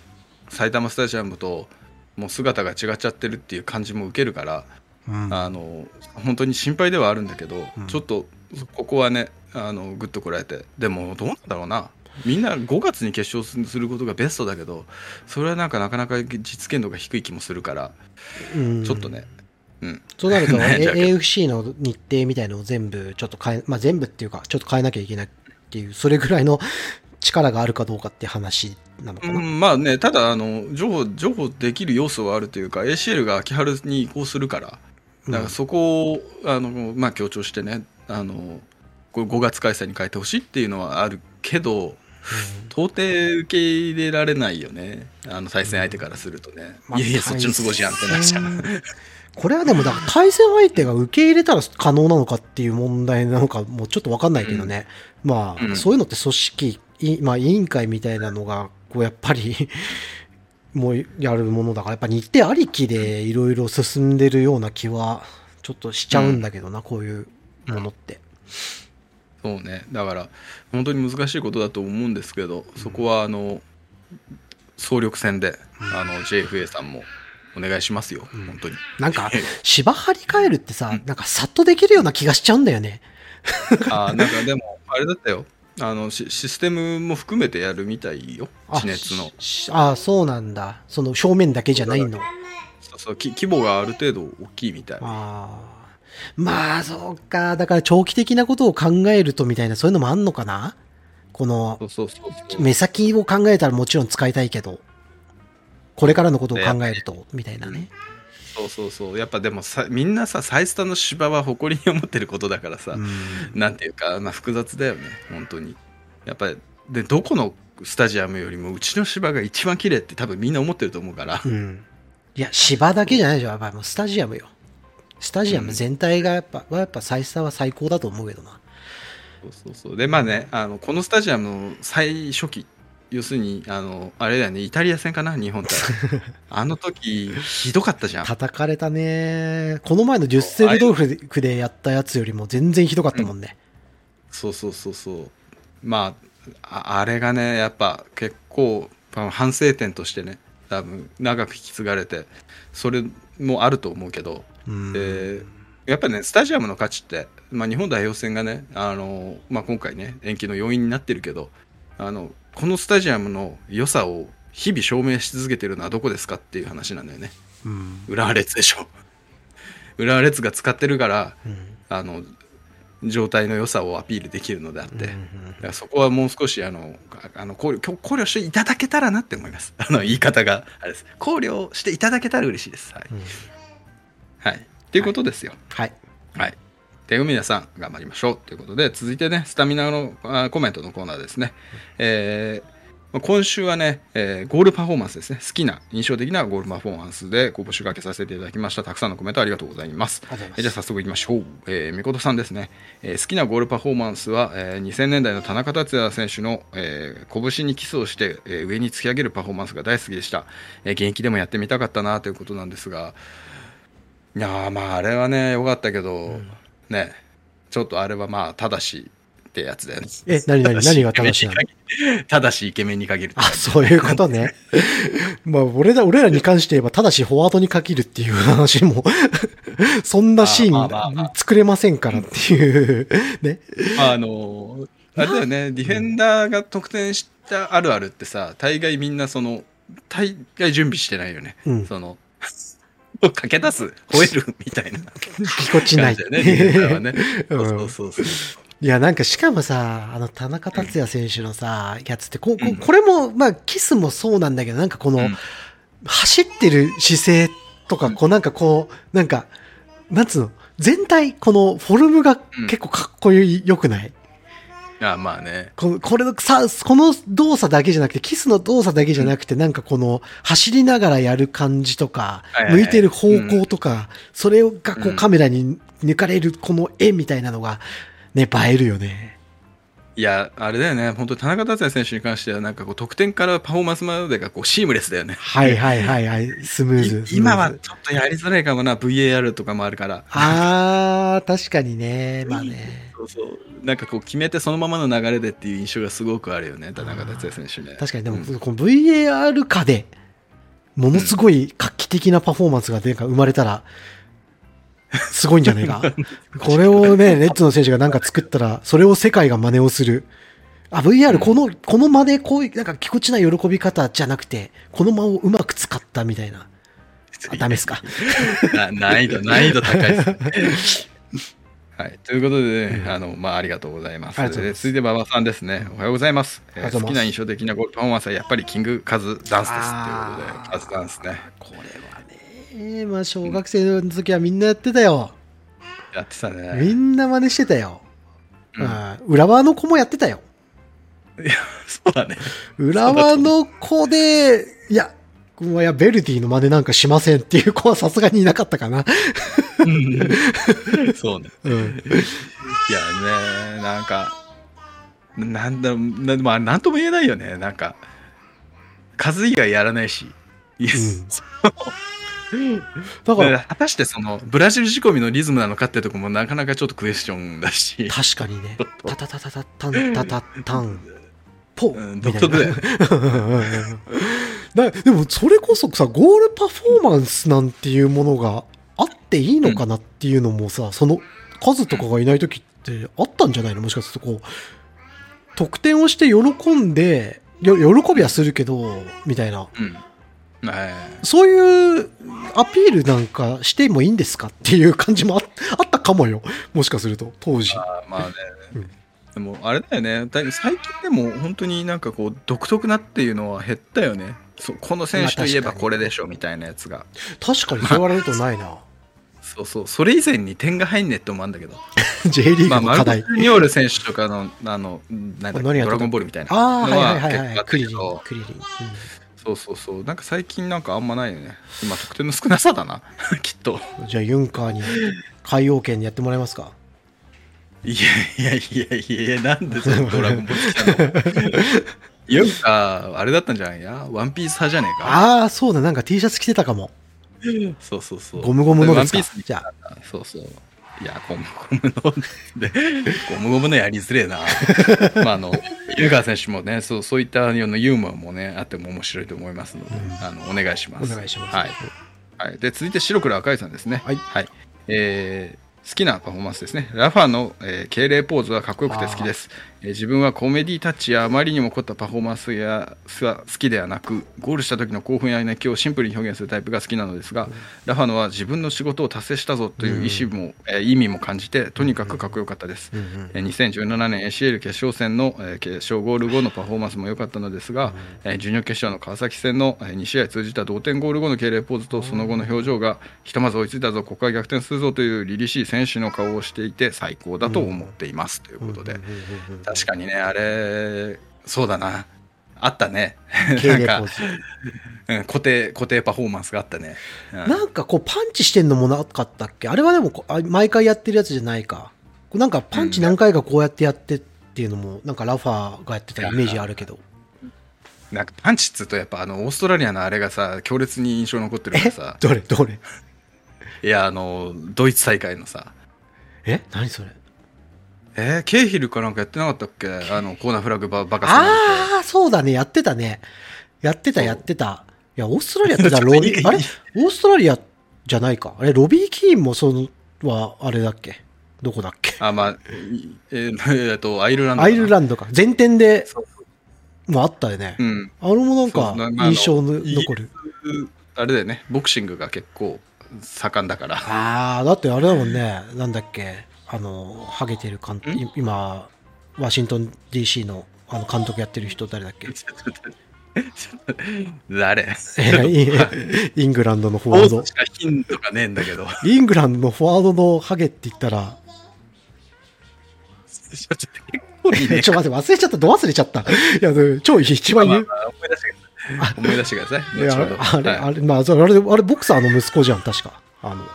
埼玉スタジアムともう姿が違っちゃってるっていう感じも受けるから、うん。あの本当に心配ではあるんだけど、うん。ちょっとここはねあのグッとこらえてでもどうなんだろうな。みんな5月に決勝することがベストだけどそれはなんかなかなか実現度が低い気もするから、うん。ちょっとね、うん、そうなると、AFC の日程みたいのを全部ちょっと変え、まあ全部っていうか、ちょっと変えなきゃいけないっていう、それぐらいの力があるかどうかって話なのかな。うん、まあね、ただあの譲歩、譲歩できる要素はあるというか、ACL が秋春に移行するから、だからそこを、あのまあ、強調してね、あのこれ5月開催に変えてほしいっていうのはあるけど、到底受け入れられないよね、あの対戦相手からするとね、まあいやいや、そっちの都合じゃんってなっちゃう。対これはでも、だから対戦相手が受け入れたら可能なのかっていう問題なのか、もうちょっとわかんないけどね。まあ、うんそういうのって組織、いまあ、委員会みたいなのが、こう、やっぱり もうやるものだから、やっぱ日程ありきでいろいろ進んでるような気は、ちょっとしちゃうんだけどな、こういうものって。そうね、だから本当に難しいことだと思うんですけど、そこはあの総力戦で、あの JFA さんもお願いしますよ、本当に。なんか、芝張り替えるってさ、なんかさっとできるような気がしちゃうんだよね。あーなんかでもあれだったよあのシシステムも含めてやるみたいよあ地熱のしあそうなんだ。その正面だけじゃないの。そうそうき規模がある程度大きいみたいああ。まあ、そうか。だから長期的なことを考えるとみたいな、そういうのもあんのかな？この目先を考えたらもちろん使いたいけど、これからのことを考えると、みたいなね。そうそうそうやっぱでもさみんなさサイスタの芝は誇りに思ってることだからさ、うんなんていうか、まあ、複雑だよね本当にやっぱりでどこのスタジアムよりもうちの芝が一番綺麗って多分みんな思ってると思うから、うん。いや、芝だけじゃないでしょ。やっぱりもうスタジアムよ。スタジアム全体がやっぱ、はやっぱサイスタは最高だと思うけどな。そうそうそうでまあねあのこのスタジアムの最初期要するにあのあれだよねイタリア戦かな日本対。あの時ひどかったじゃん。叩かれたね。この前のデュッセルドルフでやったやつよりも全然ひどかったもんね。そうそうそうそう。まあああれがねやっぱ結構反省点としてね多分長く引き継がれてそれもあると思うけど、うん。でやっぱねスタジアムの価値って、まあ、日本代表戦がねあの、まあ、今回ね延期の要因になってるけどあのこのスタジアムの良さを日々証明し続けてるのはどこですかっていう話なんだよねうん浦和レッズでしょ 浦和レッズが使ってるからうんあの状態の良さをアピールできるのであって、だからそこはもう少しあのあの考慮考慮していただけたらなって思います。あの言い方があれです。考慮していただけたら嬉しいです。はい。うんはい。っていうことですよ。はい。はい。で、海田さん、頑張りましょうということで、続いてね、スタミナのあコメントのコーナーですね。えーまあ今週はね、えーゴールパフォーマンスですね。好きな、印象的なゴールパフォーマンスでご募集かけさせていただきました。たくさんのコメントありがとうございます。いますえーじゃあ早速いきましょう。えー、みことさんですね、えー好きなゴールパフォーマンスは、えー2000年代の田中達也選手の、えー拳にキスをして、えー上に突き上げるパフォーマンスが大好きでした。えー現役でもやってみたかったなということなんですが、いやーまああれはね良かったけど、ねちょっとあれはまあただしってやつだよね。え、何何何が正しいの？ただしイケメンに限る。あ、そういうことね。まあ、俺ら、俺らに関して言えば、ただしフォワードに限るっていう話も、そんなシーン作れませんからっていう、ね。まあ、あの、あれだよね、ディフェンダーが得点したあるあるってさ、大概みんなその、大概準備してないよね。うんその、駆け出す、吠えるみたいな。ぎこちない。ね、そうそうそう。いや、なんかしかもさ、あの、田中達也選手のさ、やつってこ、ここれも、まあ、キスもそうなんだけど、なんかこの、うん。走ってる姿勢とか、こう、なんかこう、なんか、なんつうの、全体、このフォルムが結構かっこいい、良くない？あまあね。この、これのさ、この動作だけじゃなくて、キスの動作だけじゃなくて、なんかこの、走りながらやる感じとかはいはい、はい向いてる方向とか、それがこううんカメラに抜かれるこの絵みたいなのが、ね、映えるよね。いや、あれだよね、本当に田中達也選手に関しては、なんかこう、得点からパフォーマンスまでがこうシームレスだよね。はいはいはいはい、スムーズ。今はちょっとやりづらいかもな、VAR とかもあるから。あー、確かにね。まあね。そうそう。なんかこう、決めてそのままの流れでっていう印象がすごくあるよね、田中達也選手ね。確かに、でも、うんこの VAR 下で、ものすごい画期的なパフォーマンスが出生まれたら、すごいんじゃないか。これをね、レッツの選手がなんか作ったら、それを世界が真似をする。あ、VR、この、この間でこういう、なんかぎこちない喜び方じゃなくて、この間をうまく使ったみたいな。あ、ダメですか。な難易度、難易度高いです。はい。ということでね、あの、まあ、ありがとうございます。続いて、馬場さんですね。おはようございます。えー好きな印象的なパフォーマンスはやっぱりキングカズダンスです。ということでカズダンスね。これはね、まあ、小学生の時はみんなやってたよ。やってたみね。んな真似してたよ。うんうん浦和の子もやってたよ。そうだね。浦和の子で、いや、いや、ベルディの真似なんかしませんっていう子はさすがにいなかったかな。そうね。うん。いやね、なんか、なんだろう、なまあ、なんとも言えないよね。なんか、数以外やらないし。いやうんだか、ら ら果たしてそのブラジル仕込みのリズムなのかってとこもなかなかちょっとクエスチョンだし、確かにねタタタタタタンタタタン、ポうん、独特だよね。だでも、それこそさ、ゴールパフォーマンスなんていうものがあっていいのかなっていうのもさ、その数とかがいない時ってあったんじゃないの？もしかするとこう、得点をして喜んで、よ喜びはするけど、みたいな。うん。はいそういうアピールなんかしてもいいんですかっていう感じもああったかもよ。もしかすると、当時。あまあね、うんでもあれだよね最近でも本当になんかこう独特なっていうのは減ったよねこの選手といえばこれでしょみたいなやつが。確かにそう言われるとないな。そうそうそれ以前に点が入んねって思うんだけど。J リーグの課題。ジュニョール選手とかのあのなんだドラゴンボールみたいなああ、はいのはいはい。はい。クリリンクリリン。そうそうそう。なんか最近なんかあんまないよね。今得点の少なさだな。きっと。うんじゃあ、ユンカーに海洋圏にやってもらえますか？いやいやいやいやなんでそのドラゴンボール来たの？ユンかあれだったんじゃない？やワンピース派じゃねえか？ああ、そうだ、なんか T シャツ着てたかも。そうそうそう。ゴムゴムのワンピースにじゃあ。そうそう。いやゴムゴムのでゴムゴムのやりづれえな。まああのユーガー選手もねそうそういったようなユーモアもねあっても面白いと思いますので、あのお願いします。お願いします。はい。はい、で続いて白黒赤いさんですね。はい。えー好きなパフォーマンスですね。ラファの、えー敬礼ポーズはかっこよくて好きです、えー自分はコメディタッチやあまりにも凝ったパフォーマンスやは好きではなく、ゴールした時の興奮や熱狂をシンプルに表現するタイプが好きなのですが、ラファノは自分の仕事を達成したぞという意思も、えー意味も感じて、とにかくかっこよかったです。うんうんえー2017年 ACL 決勝戦の、えー決勝ゴール後のパフォーマンスも良かったのですが、えー準々決勝の川崎戦の、え2試合通じた同点ゴール後の敬礼ポーズとその後の表情がひとまず追いついたぞここは逆転するぞという凛々しい選手の顔をしていて最高だと思っています、ということで、確かにねあれそうだな。あったね。敬なんか固定固定パフォーマンスがあったね、うん。なんかこうパンチしてんのもなかったっけ？あれはでも毎回やってるやつじゃないか。なんかパンチ何回かこうやってやってっていうのも、なんかラファーがやってたイメージあるけど。なんかパンチっつうとやっぱあのオーストラリアのあれがさ強烈に印象残ってるからさ。どれ？どれ？いやあのドイツ大会のさ。え？何それ？えー、ケイヒルかなんかやってなかったっけ？あの、コーナーフラッグばバカさんああ、そうだね、やってたね。やってた、やってた。いや、オーストラリアってさ、ロビー、あれ？オーストラリアじゃないか。あれ、ロビー・キーンもその、は、あれだっけ？どこだっけ？あ、まあ、いえー えーと、アイルランドかアな。イルランドか。前転でもあったよね。うん。あれもなんか印象の残る。あれだよね、ボクシングが結構盛んだから。ああ、だってあれだもんね。なんだっけ？あの、ハゲてる監督、今、ワシントン DC のあの監督やってる人誰だっけ？誰？え イングランドのフォワードポーズ。しかヒントがねえんだけど。イングランドのフォワードのハゲって言ったら、ちょっと結構いいね ちょっと待って、忘れちゃった、ど忘れちゃった。いや、で超一番言う。思い出してください。思い出してください。いや後ほどあれ、はいあれ、まあ、あれ、あれ、ボクサーの息子じゃん、確か。あの、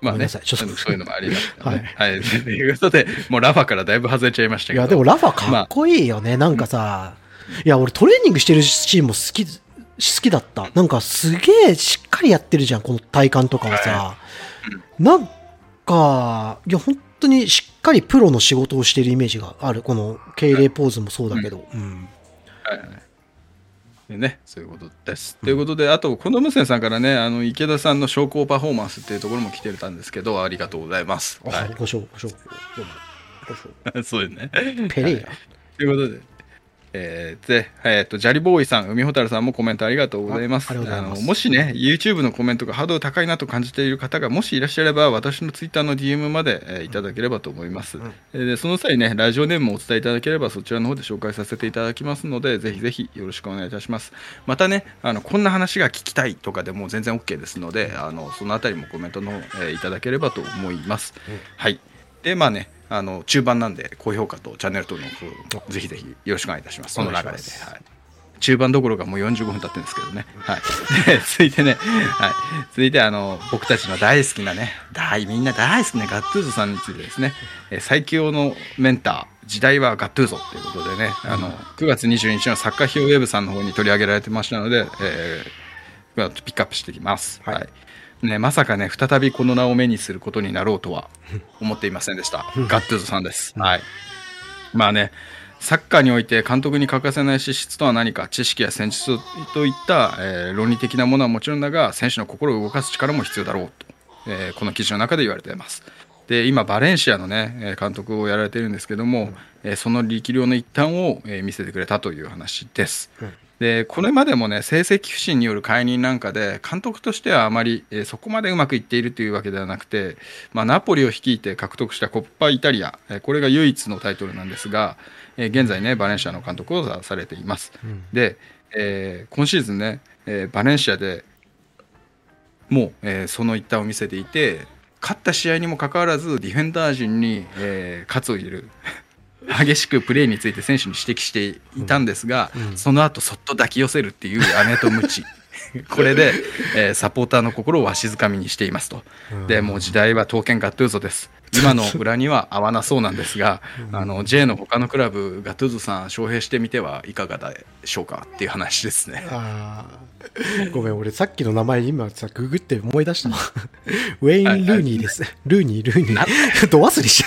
まあね、めんなさい、ちょっと。そういうのもありますからね。はい。ということで、もうラファからだいぶ外れちゃいましたけど。いや、でもラファかっこいいよね。なんかさ、いや、俺トレーニングしてるシーンも好き、好きだった。なんかすげえしっかりやってるじゃん、この体幹とかをさ。なんか、いや、本当にしっかりプロの仕事をしてるイメージがある。この敬礼ポーズもそうだけど。うん。はいはいでね、そういうことです。ということで、あと、この無線さんからね、あの池田さんの昇降パフォーマンスっていうところも来てたんですけど、ありがとうございます。はあご賞、ご賞、ご賞。い、そうですね。ペレイラ。ということで、えーで、えーと、ジャリボーイさん、海ほたるさんもコメントありがとうございます。あのもしね、YouTube のコメントがハードル高いなと感じている方がもしいらっしゃれば、私の Twitter の DM まで、えーいただければと思います、えーで。その際ね、ラジオネームをお伝えいただければ、そちらの方で紹介させていただきますので、ぜひぜひよろしくお願いいたします。またね、あのこんな話が聞きたいとかでも全然 OK ですので、あのそのあたりもコメントの方、えーいただければと思います。はい。で、まあね、あの中盤なんで、高評価とチャンネル登録、ぜひぜひよろしくお願いいたします。その流れで。はい中盤どころかもう45分経ってるんですけどね。はい。で 続いてね、はい。続いて、あの、僕たちの大好きなね、大、みんな大好きなガットゥーゾさんについてですね、えー最強のメンター、時代はガットゥーゾということでね、あの、9月22日のサッカーヒーローウェブさんの方に取り上げられてましたので、えー、ピックアップしていきます。はいはい。ね、まさかね、再びこの名を目にすることになろうとは 思っていませんでした。ガットゥーゾさんです。はい。まあね、サッカーにおいて監督に欠かせない資質とは何か、知識や戦術といった、えー論理的なものはもちろんだが、選手の心を動かす力も必要だろうと、えーこの記事の中で言われています。で、今、バレンシアのね、えー監督をやられているんですけども、えーその力量の一端を、えー見せてくれたという話です。でこれまでもね成績不振による解任なんかで監督としてはあまり、えーそこまでうまくいっているというわけではなくて、まあ、ナポリを率いて獲得したコッパイタリア、えーこれが唯一のタイトルなんですが、えー現在ねバレンシアの監督をされています。で、えー今シーズンね、えーバレンシアでもう、えーその一端を見せていて勝った試合にもかかわらずディフェンダー陣に、えー喝を入れる激しくプレーについて選手に指摘していたんですが、その後そっと抱き寄せるっていう姉とムチ これで、えーサポーターの心をわしづかみにしていますと、でもう時代は刀剣ガットゥーゾです今の裏には合わなそうなんですが、あの J の他のクラブガットゥーゾさん招聘してみてはいかがでしょうかっていう話ですね。ごめん、俺さっきの名前今さ、ググって思い出したわ。ウェイン・ルーニーです。ルーニー、ルーニー。ど忘れし。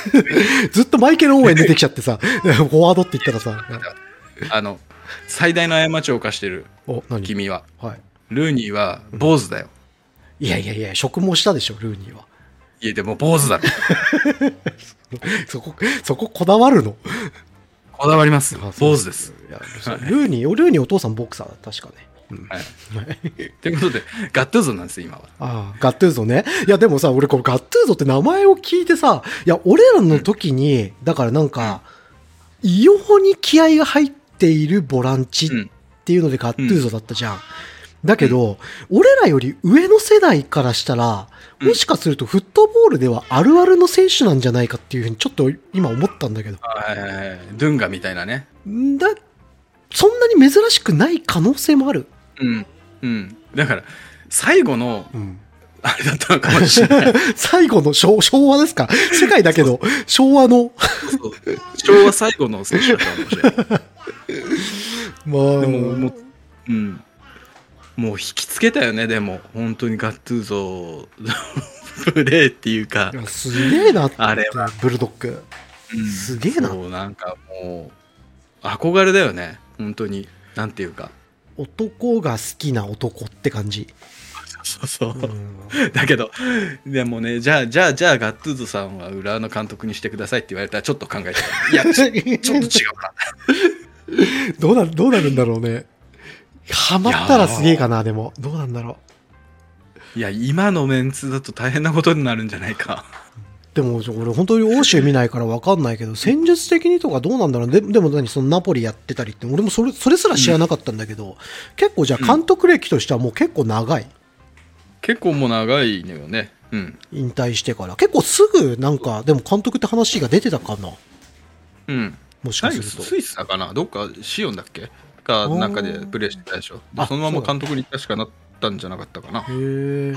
ずっとマイケル・オーエン出てきちゃってさ、フォワードって言ったらさ、あの最大の過ちを犯してる君ははい。ルーニーは坊主だよ。いやいやいや、植毛したでしょ、ルーニーは。いやでも坊主だろ。そこ、そここだわるの？こだわります坊主です。いやルーニー、ルーニーお父さんボクサーだ、確かね。うんはい。ということで、ガットゥーゾなんです、今は。ああ、ガットゥーゾね。いや、でもさ、俺このガットゥーゾって名前を聞いてさ、いや、俺らの時に、だからなんか、異様に気合が入っているボランチっていうのでガットゥーゾだったじゃん。だけど、俺らより上の世代からしたら、もしかするとフットボールではあるあるの選手なんじゃないかっていうふうにちょっと今思ったんだけど。はいはいはい。ドゥンガみたいなね。んだ、そんなに珍しくない可能性もある。うん。うん。だから、最後の、うん。あれだったのかもしれない。最後の昭昭和ですか？世界だけど、昭和の、昭和最後の選手だったかもしれない。まあ、でも、もう、うん。もう引きつけたよね、でも。本当にガットゥーゾ。プレーっていうか。すげえなって。あれは。ブルドッグ。うん。すげえな。そうなんかもう憧れだよね。本当に。なんていうか。男が好きな男って感じ、そうそう、う。ん。だけどでもねじゃあじゃあじゃあガットゥーゾさんは浦和の監督にしてくださいって言われたらちょっと考えていやちょっと違うな どうなどうなるんだろうねハマったらすげえかなでも。どうなんだろいや今のメンツだと大変なことになるんじゃないか。う でも俺本当に欧州見ないから分かんないけど戦術的にとかどうなんだろうででも何そのナポリやってたりって俺もそれそれすら知らなかったんだけど、結構じゃあ監督歴としてはもう結構長い。結構もう長いのよね。うん。引退してから。結構すぐなんかでも監督って話が出てたかな。うん。もしかすると。スイスだかな？どっかシオンだっけ？かなんかでプレーしてたでしょ。そのまま監督に確かなったんじゃなかったかな。へえ、う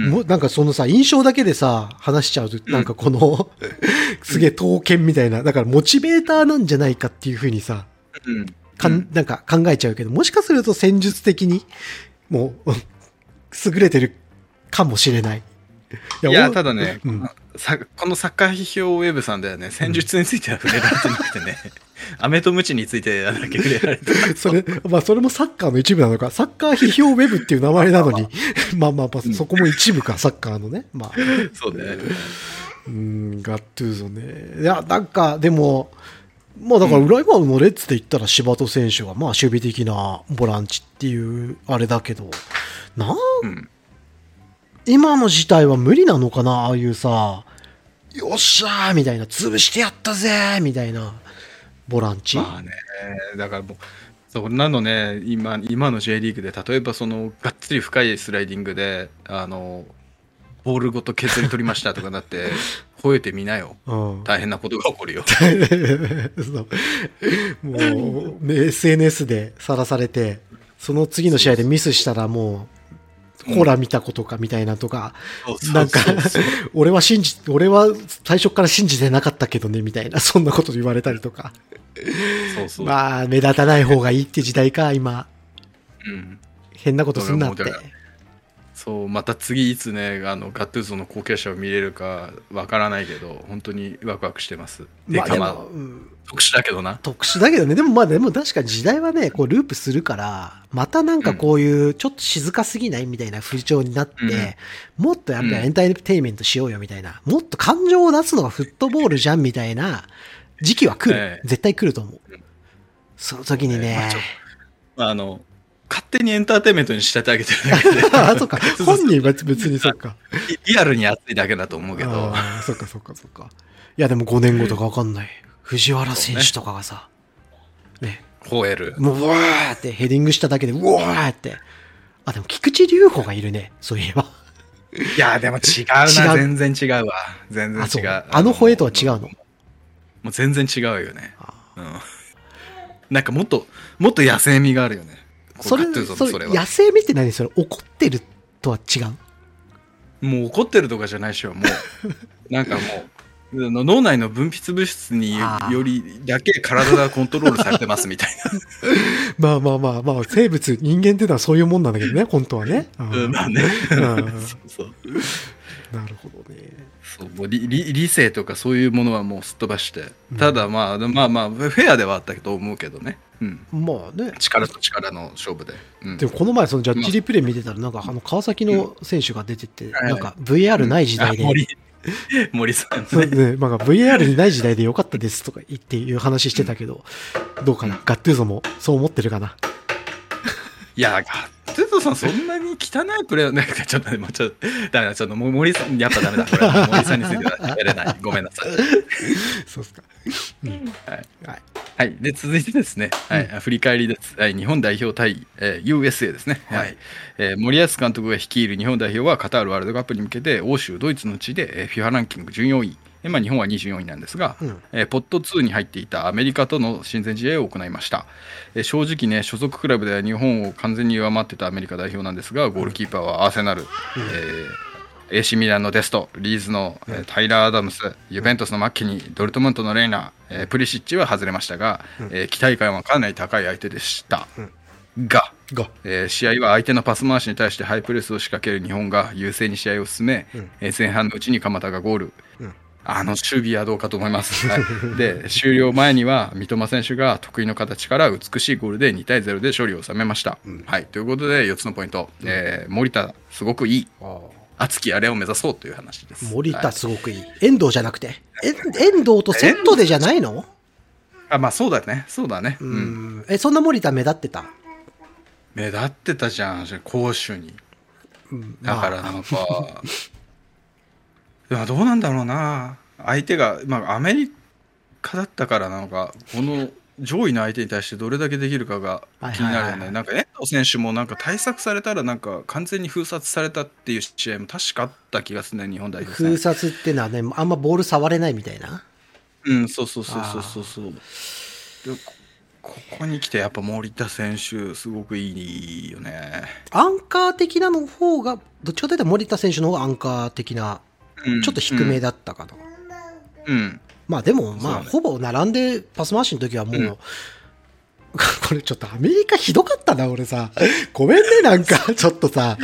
ん。もうなんかそのさ印象だけでさ話しちゃうとなんかこの、すげえ刀剣みたいなだからモチベーターなんじゃないかっていうふうにさうん。かん、なんか考えちゃうけどもしかすると戦術的にもう 優れてるかもしれない。いやおただね、うんさこのサッカー批評ウェブさんではね。戦術については触れられてなくてね、アメとムチについてだけ触れられて。る それ、まあそれもサッカーの一部なのか、サッカー批評ウェブっていう名前なのに、まあまあまあ、そこも一部か、サッカーのね。まあ、そうね。うん、ガットゥーゾね。いや、なんか、でも、まあだから、浦和のレッツで言ったら柴戸選手が、まあ守備的なボランチっていう、あれだけど、なん今の事態は無理なのかな？ああいうさ、よっしゃーみたいな、潰してやったぜーみたいな、ボランチ？まあね。だからもうそんなのね今今の J リーグで例えばそのがっつり深いスライディングであのボールごと削り取りましたとかなって 吠えてみなよ。うん。大変なことが起こるよ。もう、ね、SNS でさらされて、その次の試合でミスしたらもう、ほら見たことかみたいなとか、なんか 俺は信じ、俺は最初から信じてなかったけどね、みたいな、そんなこと言われたりとか。そうそう、まあ、目立たない方がいいって時代か、今。うん、変なことすんなってそうまた次いつねあのガットゥーゾの後継者を見れるかわからないけど本当にワクワクしてます。でまあでうん。特殊だけどな。特殊だけどね。でもまあでも確かに時代はね、こうループするから、またなんかこういうちょっと静かすぎないみたいな風潮になって、もっとやっぱりエンターテインメントしようよみたいな、もっと感情を出すのがフットボールじゃんみたいな時期は来る。ええ。絶対来ると思う。その時にねまああの勝手にエンターテインメントに仕立て上げてるだけで あ、そっか。本人は別にそっか。リリアルに熱いだけだと思うけどそっかそっかそっか。いやでも5年後とかわかんない。藤原選手とかがさ、ね、吠えるもう、うわーってヘディングしただけで、うわーって。あ、でも菊池隆穂がいるね。そういえば。いやでも違うな違う全然違うわ全然。違うあの吠えとは違うの？もう全然違うよねうんなんかもっともっと野生味があるよねそれ、それ野生見て何それ怒ってるとは違う？もう怒ってるとかじゃないでしょもう。なんかもう脳内の分泌物質によりだけ体がコントロールされてますみたいまあまあまあまあ、生物、人間っていうのはそういうもんなんだけどね、本当は ね。うん、まあね。うん。そうそう。なるほどね。そうもう理理理性とかそういうものはもうすっ飛ばして。ただまあ、まあまあフェアではあったと思うけどね、うん、まあね。力と力の勝負で、うん。でもこの前そのジャッジリプレイ見てたらなんかあの川崎の選手が出ててはいなんか VR ない時代で。あ森。森さんね。そうね、なんか VR にない時代でよかったですとか言っていう話してたけど、どうかな、ガットゥーゾもそう思ってるかな。いやガットゥーゾさんそんなに汚いプレーなんかちょっとねもうちょっとダメだちょっと森さんやっぱダメだこれは森さんについてはやれないごめんなさいそうっすか。はいはい。はい。で、続いてですね、はい、振り返りです。はい、日本代表対、えー USA ですね。はい。えー森保監督が率いる日本代表はカタールワールドカップに向けて欧州、ドイツの地で、えー FIFA ランキング14位。えーまあ、日本は24位なんですが、うん。えーポット2に入っていたアメリカとの親善試合を行いました、えー正直ね所属クラブでは日本を完全に上回ってたアメリカ代表なんですがゴールキーパーはアーセナル、えー AC ミランのデスト、リーズの、えータイラー・アダムス、ユベントスのマッケニー、ドルトムントのレイナー、えープリシッチは外れましたが、えー期待感はかなり高い相手でした。が、が。えー試合は相手のパス回しに対してハイプレスを仕掛ける日本が優勢に試合を進め、うん。えー前半のうちに鎌田がゴール、うんあの守備はどうかと思います、はい、で終了前には三笘選手が得意の形から美しいゴールで2対0で勝利を収めました、はい、ということで4つのポイント、えー森田すごくいい。熱きあれを目指そうという話です。森田はい。すごくいい。遠藤じゃなくて。え遠藤とセットでじゃないの？あまあそうだね。そうだね、ううん。ん。え、そんな森田目立ってた？目立ってたじゃん。攻守に。うん。だからまあなんか、いやどうなんだろうな、相手が、まあ、アメリカだったからなのか、この上位の相手に対してどれだけできるかが気になるよね、はいはいはいなんか遠藤選手もなんか対策されたら、なんか完全に封殺されたっていう試合も確かあった気がするね、日本代表戦。封殺ってのはね、あんまボール触れないみたいな。うん、そうそうそうそうそうそう。でこここに来てやっぱ森田選手すごくいいよね。アンカー的なの方が、どっちかというと森田選手の方がアンカー的な、うんちょっと低めだったかな。うん。まあでも、まあ、ほぼ並んでパス回しの時はもう、うん これちょっとアメリカひどかったな、俺さ。ごめんね、なんか、ちょっとさ、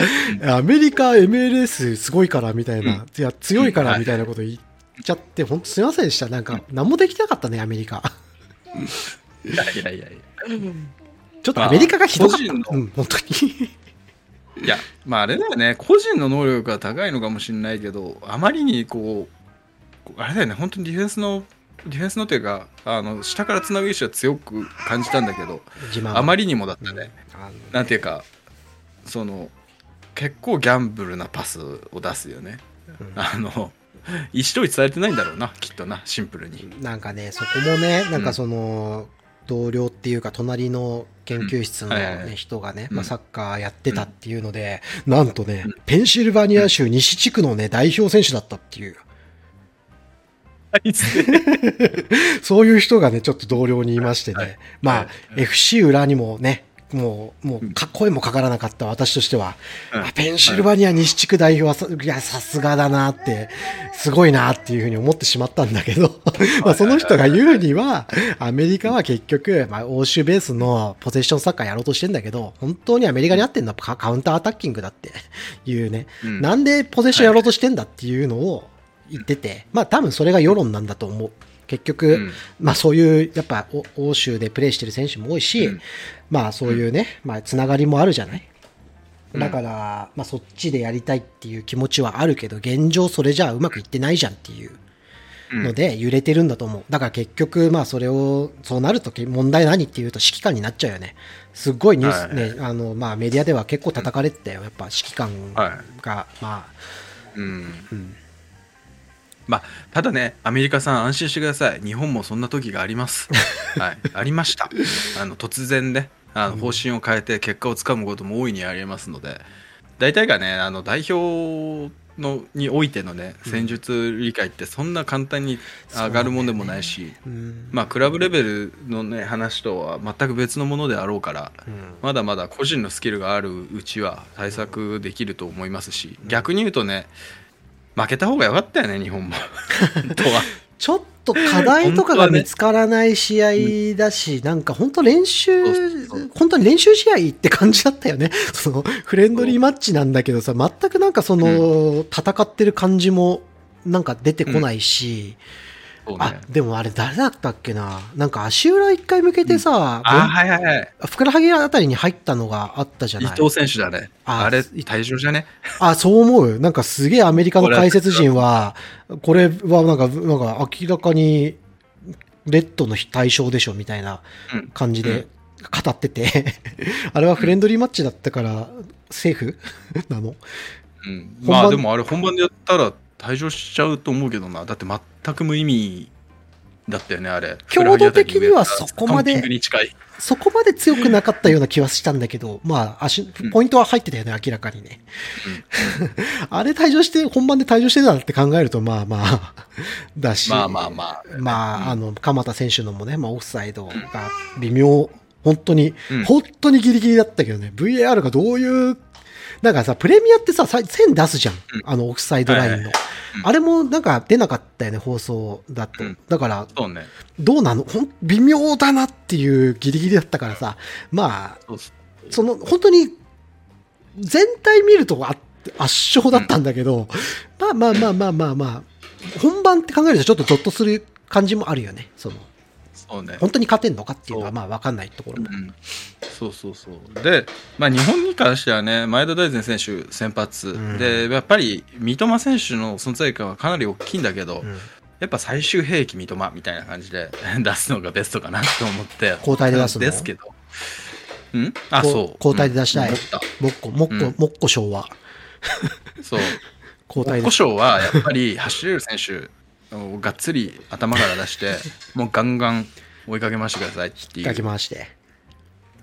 アメリカ MLS すごいからみたいな、うんいや、強いかうんらみたいなこと言っちゃって、本当すいませんでした。なんか、何もできなかったね、アメリカ。いやいやいやいや。ちょっとアメリカがひどかった。うん、本当に。いや、まああれだよね、個人の能力が高いのかもしれないけど、あまりにこう、あれだよね、本当にディフェンスの、ディフェンスのというか、あの下からつなぐ意識は強く感じたんだけど、自慢あまりにもだったね。あのなんていうか、その、結構ギャンブルなパスを出すよね。うんあの、意思統一されてないんだろうな、きっとな、シンプルに。なんかね、そこもね、なんかその、同僚っていうか、隣の研究室の、ね、人がね、うん。まあ、サッカーやってたっていうので、なんとね、ペンシルバニア州西地区のね、代表選手だったっていう、そういう人がね、ちょっと同僚にいましてね、はい。まあ、はい。FC 裏にもね、もう、もう、か声もかからなかった私としては、うん。あペンシルバニア西地区代表はさ、いや、さすがだなって、すごいなっていうふうに思ってしまったんだけど、まあその人が言うには、アメリカは結局、まあ、欧州ベースのポゼッションサッカーやろうとしてんだけど、本当にアメリカに合ってんのはカカウンターアタッキングだって。いうね、うん。なんでポゼッションやろうとしてんだっていうのを言ってて、まあ多分それが世論なんだと思う。結局、うんまあそういう、やっぱお欧州でプレーしてる選手も多いし、うんまあそういうね、まあつながりもあるじゃない。うんだから、まあそっちでやりたいっていう気持ちはあるけど、現状それじゃあうまくいってないじゃんっていうので揺れてるんだと思う。だから結局、まあそれを、そうなるとき問題何っていうと指揮官になっちゃうよね。すっごいニュース、はいね、あの、まあメディアでは結構叩かれてたよ。やっぱ指揮官が、まあ、うんうん。まあ、ただね、アメリカさん、安心してください、日本もそんな時があります。はい、ありました。あの突然ね、あの方針を変えて結果をつかむことも大いにありますので、大体がね、あの代表のにおいてのね、戦術理解って、そんな簡単に上がるもんでもないし、うん。まあ、クラブレベルの、ね、話とは全く別のものであろうから、うん。まだまだ個人のスキルがあるうちは対策できると思いますし、逆に言うとね、負けた方が良かったよね、日本も。ちょっと課題とかが見つからない試合だし、なんか本当練習本当に練習試合って感じだったよね。そのフレンドリーマッチなんだけどさ、全くなんかその、戦ってる感じもなんか出てこないし、そうね。あ、でもあれ誰だったっけな？なんか足裏一回向けてさ、あ、はいはいはい。ふくらはぎあたりに入ったのがあったじゃない？伊藤選手だね。ああれ、退場じゃね？あ、そう思う。なんかすげえアメリカの解説陣は、これはなんか、なんか明らかに、レッドの対象でしょみたいなうん。感じで語ってて、あれはフレンドリーマッチだったから、セーフ？なの？うん。まあでもあれ本番でやったら退場しちゃうと思うけどな。だって全く無意味だったよね、あれ。強度的にはそこまで。そこまで強くなかったような気はしたんだけど、まあ、足、ポイントは入ってたよね、明らかにね。あれ退場して、本番で退場してたって考えると、まあまあ、だし。まあまあまあ。まあ、うんあの、鎌田選手のもね、まあ、オフサイドが微妙、本当に、うん本当にギリギリだったけどね、VAR がどういう、なんかさ、プレミアってさ、さ線出すじゃん。うんあの、オフサイドラインの。はいはいうんあれもなんか出なかったよね、放送だと。うんだから。どうなの？ほん微妙だなっていうギリギリだったからさ、まあ、その、本当に、全体見るとあ圧勝だったんだけど、まあまあまあまあまあまあ、本番って考えるとちょっとゾッとする感じもあるよね。その、そうね。本当に勝てんのかっていうのはまあ分かんないところも。うん、そうそうそう。で、まあ、日本に関してはね前田大然選手先発、うん。でやっぱり三笘選手の存在感はかなり大きいんだけど、うん。やっぱ最終兵器三笘みたいな感じで 出すのがベストかなと思って。交代で出すの？ですけど。ん？あそう。交代で出したい。もっこ、もっこ、うん。もっこ賞は。そう。交代で古。性はやっぱり走れる選手をがっつり頭から出して もうガンガン追いかけましてくださいっていう。かき回して、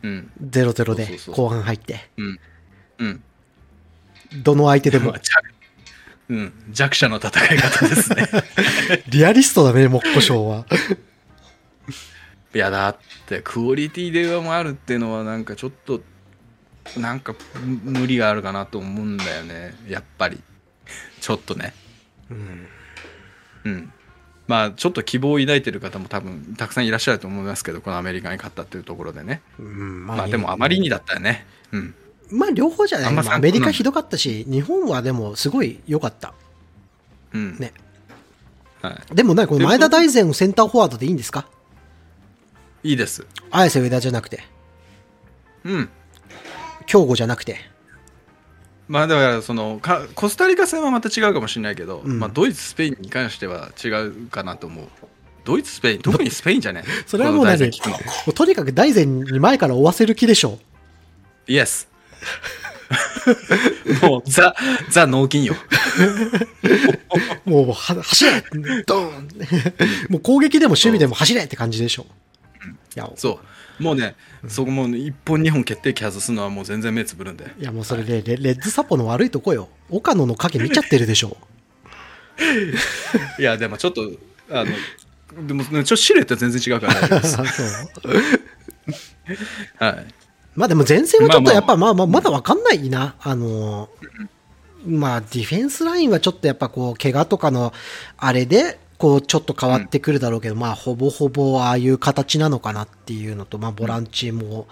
うん。0-0そうでそうそう後半入って、うん。うん。どの相手でも。うん、弱者の戦い方ですね。リアリストだね、もっこ賞は。いや、だって、クオリティで上回るっていうのは、なんかちょっと、なんかむ無理があるかなと思うんだよね、やっぱり。ちょっとね。うんうん。まあ、ちょっと希望を抱いてる方も多分、たくさんいらっしゃると思いますけど、このアメリカに勝ったっていうところでね。うんまあ、でも、あまりにだったよね。うん。まあ両方じゃないまあアメリカひどかったし、日本はでもすごい良かった。うん。ね。はい。でもね、この前田大然をセンターフォワードでいいんですか？いいです。綾瀬上田じゃなくて、うん。京吾じゃなくて。まあだからそのかコスタリカ戦はまた違うかもしれないけど、うんまあ、ドイツ、スペインに関しては違うかなと思う。ドイツ、スペイン、特にスペインじゃね それはもう何もうとにかく大然に前から追わせる気でしょ。イエス。もうザ、ザ脳筋よ。もう は走れドーン もう攻撃でも守備でも走れって感じでしょ。いや、そう。もうね、そこもう1本2本決定機外すのはもう全然目つぶるんで。いやもうそれでレレッズサポの悪いとこよ。岡野の影見ちゃってるでしょ。いや、でもちょっと、あの、でも、ね、ちょっとシルエットは全然違うから大丈夫です。そうはい。まあでも前線はちょっとやっぱままあまあまだわかんないな。あのーまあディフェンスラインはちょっとやっぱこう怪我とかのあれでこうちょっと変わってくるだろうけど、まあほぼほぼああいう形なのかなっていうのと、まあボランチも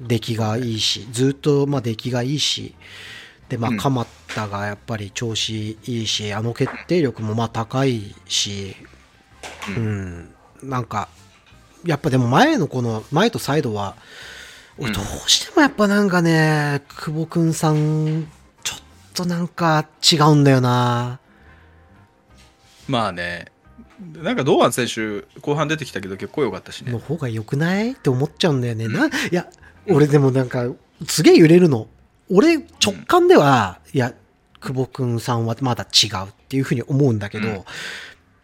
出来がいいし、ずっとまあ出来がいいし、でまあうん。鎌田がやっぱり調子いいし、あの決定力もまあ高いし、ううん、なんか、やっぱでも前のこの、前とサイドは、俺うん。どうしてもやっぱなんかね、久保くんさん、ちょっとなんか違うんだよな。まあね、なんか堂安選手、後半出てきたけど結構良かったしねの。方が良くない？って思っちゃうんだよね。な、いや、俺でもなんか、すげえ揺れるの。俺、直感では、いや、久保くんさんはまだ違うっていうふうに思うんだけど、うん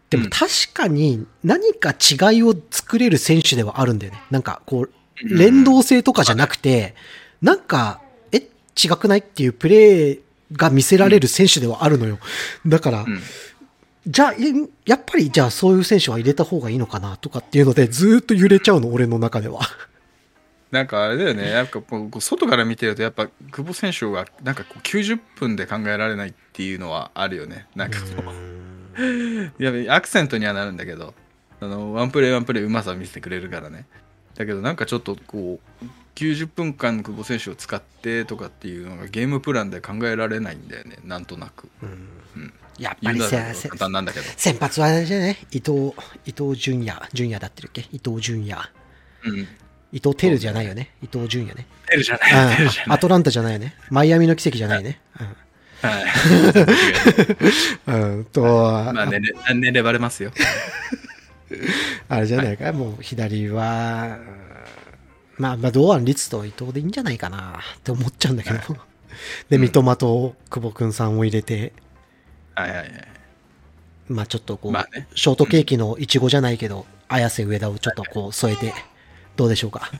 でも確かに何か違いを作れる選手ではあるんだよね。なんかこう、連動性とかじゃなくて、なんか、え、違くない？っていうプレーが見せられる選手ではあるのよ。だから、うんじゃあ、えやっぱりじゃあそういう選手は入れた方がいいのかなとかっていうので、ずーっと揺れちゃうの、俺の中では。なんかあれだよね、なんかこう外から見てると、やっぱ久保選手がなんかこう90分で考えられないっていうのはあるよね。なんかこう、いやアクセントにはなるんだけど、あのワンプレーワンプレーうまさを見せてくれるからね。だけどなんかちょっとこう、90分間久保選手を使ってとかっていうのがゲームプランで考えられないんだよね、なんとなく。やっぱり言うなんだけど。先発はあれじゃね、伊藤、伊藤純也、純也だってるっけ？伊藤純也。うん。伊藤テルじゃないよね？伊藤純也ね。出るじゃない。うんアトランタじゃないよね？マイアミの奇跡じゃないね？はい。うん。うん、と、まあ年齢、年齢バレますよ。あれじゃないか、もう左は、うんまあ、まあ、堂安律と伊藤でいいんじゃないかなって思っちゃうんだけど。で、三笘と久保くんさんを入れて、はいはいはい。まあちょっとこう、まあねショートケーキのイチゴじゃないけど、綾瀬上田をちょっとこう添えて、どうでしょうか？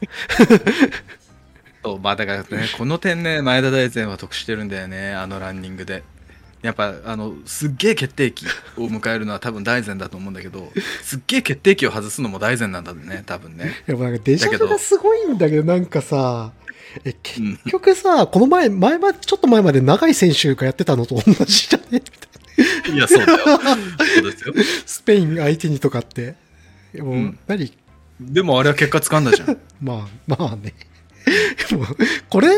そうまあだからね、この点ね、前田大然は得してるんだよね、あのランニングで。やっぱ、あの、すっげえ決定機を迎えるのは多分大然だと思うんだけど、すっげえ決定機を外すのも大然なんだね、多分ね。やっぱなんかデジャブがすごいんだけど、なんかさ、え、結うん局さ、この前、前ま、ちょっと前まで長い選手がやってたのと同じじゃね？いや、そうだよ。そうですよ。スペイン相手にとかって。もう、うん何でもあれは結果つかんだじゃん。まあ、まあね。もうこれ、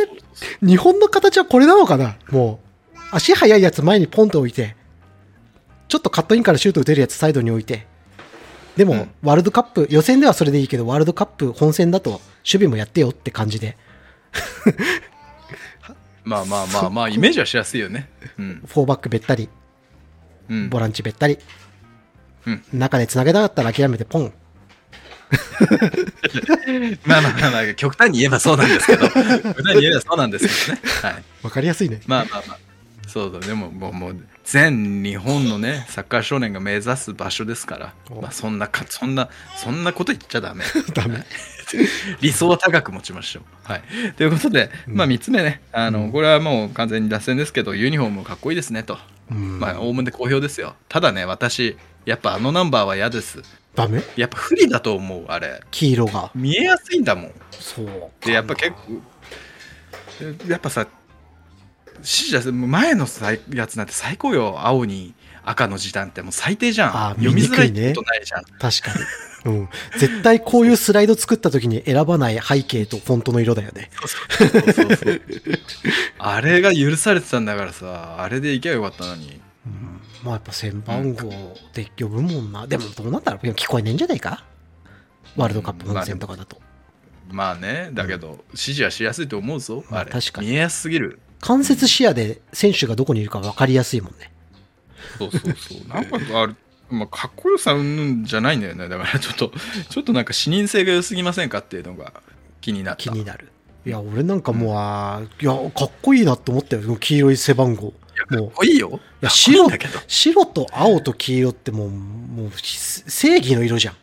日本の形はこれなのかな？もう、足速いやつ前にポンと置いて、ちょっとカットインからシュート打てるやつサイドに置いて、でも、うんワールドカップ、予選ではそれでいいけど、ワールドカップ本戦だと、守備もやってよって感じで、まあまあまあまあイメージはしやすいよねうんフォーバックべったり、うん。ボランチべったり、うん。中で繋げたかったら諦めてポン。まあまあまあまあ極端に言えばそうなんですけど。極端に言えばそうなんですけどね。はい。わかりやすいね。まあまあまあ。そうだ。でももうもう全日本のねサッカー少年が目指す場所ですから、お。まあ、そんなかそんなそんなこと言っちゃダメ。ダメ。理想は高く持ちましょう。はい、ということで、まあ、3つ目ね。あの、これはもう完全に脱線ですけどユニフォームかっこいいですねと、うん。まあおおむね好評ですよ。ただね私やっぱあのナンバーは嫌です。ダメ？やっぱ不利だと思うあれ。黄色が。見えやすいんだもん。そう。でやっぱ結構やっぱさ指示前のさやつなんて最高よ。青に赤の時短ってもう最低じゃん。あー読みづらいことないじゃん。確かに。うん。絶対こういうスライド作った時に選ばない背景とフォントの色だよね。あれが許されてたんだからさ。あれでいけばよかったのに。まあやっぱ1000番号で呼ぶもんな。でもどうなんだろう。聞こえねえんじゃないか？ワールドカップ本戦とかだと。まあね。だけど指示はしやすいと思うぞ。まああれ確かに。見えやすすぎる間接視野で選手がどこにいるか分かりやすいもんね。そうそうそうなんかあれまあ、かっこよさうんぬんじゃないんだよねだからちょっとちょっとなんか視認性が良すぎませんかっていうのが気になった気になる。いや、俺なんかもう、あーいや、かっこいいなって思ったよ。黄色い背番号。かっもう、こいいよいやかっこいい白んだけど白と青と黄色ってもう、もう、正義の色じゃん。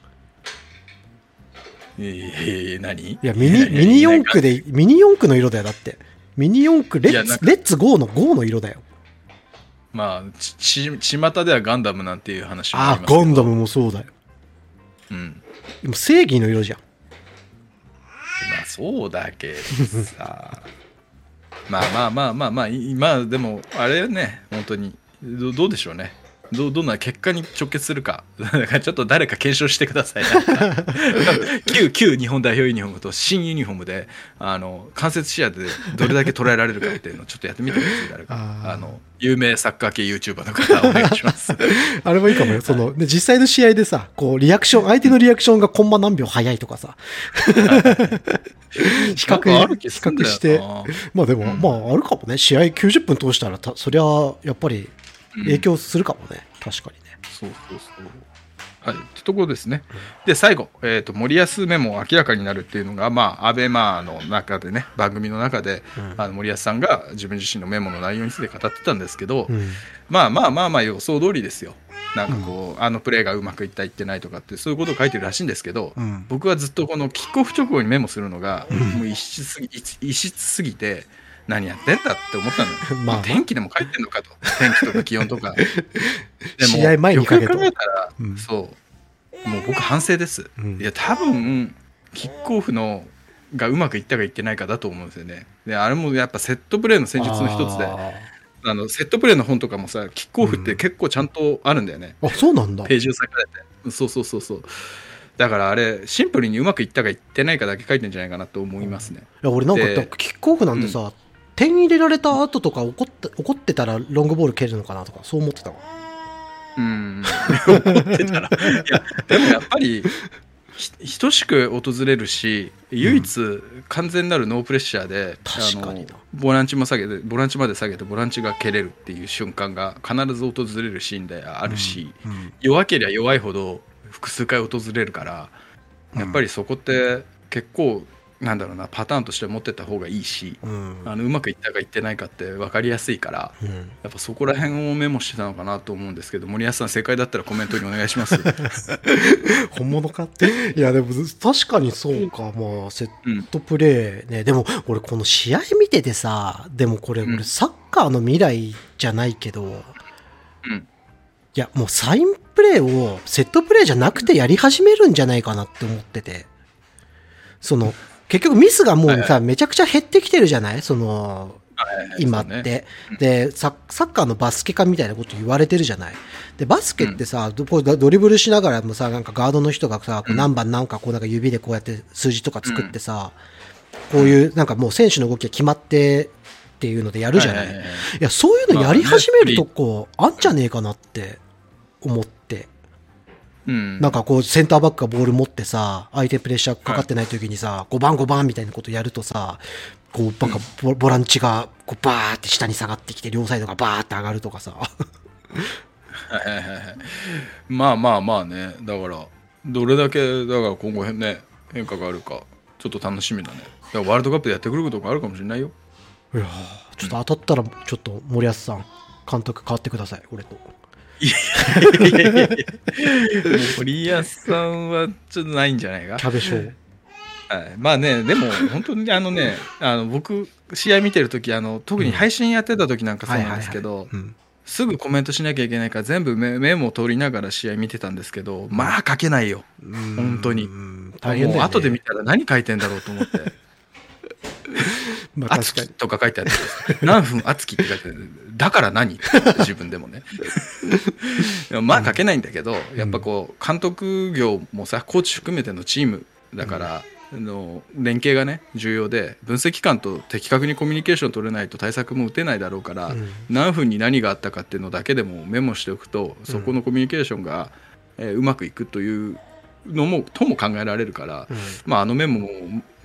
えー、何？いや、ミニ、ミニ四駆で、ミニ四駆の色だよ、だって。ミニ四駆、レッツ、レッツゴーのゴーの色だよ。まあちち巷ではガンダムなんていう話もあああ、りますけどガンダムもそうだよ。うんでも正義の色じゃん。まあそうだけどさ まあまあまあまあまあいまあでもあれね本当にどどうでしょうねどどんな結果に直結するか。ちょっと誰か検証してください。旧旧日本代表ユニフォームと新ユニフォームであの間接視野でどれだけ捉えられるかっていうのをちょっとやってみてください誰か。あの有名サッカー系 YouTuber の方お願いします。あれもいいかもよ。その、で実際の試合でさ、こう、リアクション、相手のリアクションがコンマ何秒早いとかさ。比較、る比較して。まあでも、うん。まああるかもね。試合90分通したらた、そりゃ、やっぱり影響するかもね。確かにね。そうそうそう。はい、ってところですね。で、最後、えーと、森保メモ明らかになるっていうのが、まあ、アベマの中でね、番組の中で、うんあの森保さんが自分自身のメモの内容について語ってたんですけど、うん。まあまあまあまあ、予想通りですよ。なんかこう、あのプレーがうまくいった、いってないとかって、そういうことを書いてるらしいんですけど、うん僕はずっとこのキックオフ直後にメモするのが、もう異質すぎ異質すぎて、何やってんだって思ったのよ。まあ天気でも書いてんのかと。天気とか気温とか。でも試合前にかけとよく考えたら、うんそう。もう僕反省です。うんいや、多分、キックオフのがうまくいったかいってないかだと思うんですよね。で、あれもやっぱセットプレーの戦術の一つで、ああのセットプレーの本とかもさ、キックオフって結構ちゃんとあるんだよね。ーあ、そうなんだ。ページを割かれて。そうそうそうそう。だからあれ、シンプルにうまくいったかいってないかだけ書いてんじゃないかなと思いますね。いや俺なんかでキックオフなんてさ、点入れられた後とか怒って怒ってたらロングボール蹴るのかなとかそう思ってたわ。うん。思ってたら。いや、でもやっぱり、ひ等しく訪れるし唯一完全なるノープレッシャーで、確かにな。あのボランチも下げてボランチまで下げてボランチが蹴れるっていう瞬間が必ず訪れるシーンであるし、うん。弱ければ弱いほど複数回訪れるからやっぱりそこって結構なんだろうなパターンとして持ってった方がいいしうん。あのうまくいったかいってないかって分かりやすいからうん。やっぱそこら辺をメモしてたのかなと思うんですけど森保さん正解だったらコメントにお願いします。本物かって？いやでも確かにそうか。まあセッうんトプレーね。でも俺この試合見ててさでもこれうん。俺サッカーの未来じゃないけど、うん。いやもうサインプレーをセットプレーじゃなくてやり始めるんじゃないかなって思ってて。その結局ミスがもうさ、はいめちゃくちゃ減ってきてるじゃない？その今って、でササッカーのバスケ化みたいなこと言われてるじゃない？でバスケってさ、どこうドリブルしながらもさなんかガードの人がさ、こう何番なんかこうなんか指でこうやって数字とか作ってさ、こういうなんかもう選手の動きが決まってっていうのでやるじゃない？いや、そういうのやり始めるとこあんじゃねえかなって思って。うん。なんかこうセンターバックがボール持ってさ、相手プレッシャーかかってない時にさ、5番5番みたいなことやるとさ、こうバカボボランチがこうバーって下に下がってきて両サイドがバーって上がるとかさ。はいはいはいはいまあまあまあねだからどれだけだから今後へんね変化があるかちょっと楽しみだねだからワールドカップでやってくることがあるかもしれないよいやーちょっと当たったらちょっと森保さん、監督変わってください、俺と。森保さんはちょっとないんじゃないかキャベショ。はい、まあねでも本当にあのねあの僕試合見てる時あの特に配信やってた時なんかそうなんですけど、すぐコメントしなきゃいけないから全部メモを取りながら試合見てたんですけどまあ書けないよ本当に大変、ね。もう後で見たら何書いてんだろうと思ってま「熱き」あ確かに。とか書いてあって何分熱きって書いてある。だから何？って自分でもね。まあ書けないんだけどやっぱこう監督業もさコーチ含めてのチームだから、あの連携がね重要で分析官と的確にコミュニケーション取れないと対策も打てないだろうから、うん。何分に何があったかっていうのだけでもメモしておくとそこのコミュニケーションが、えーうまくいくというのもとも考えられるから、うん。まあ、あのメモも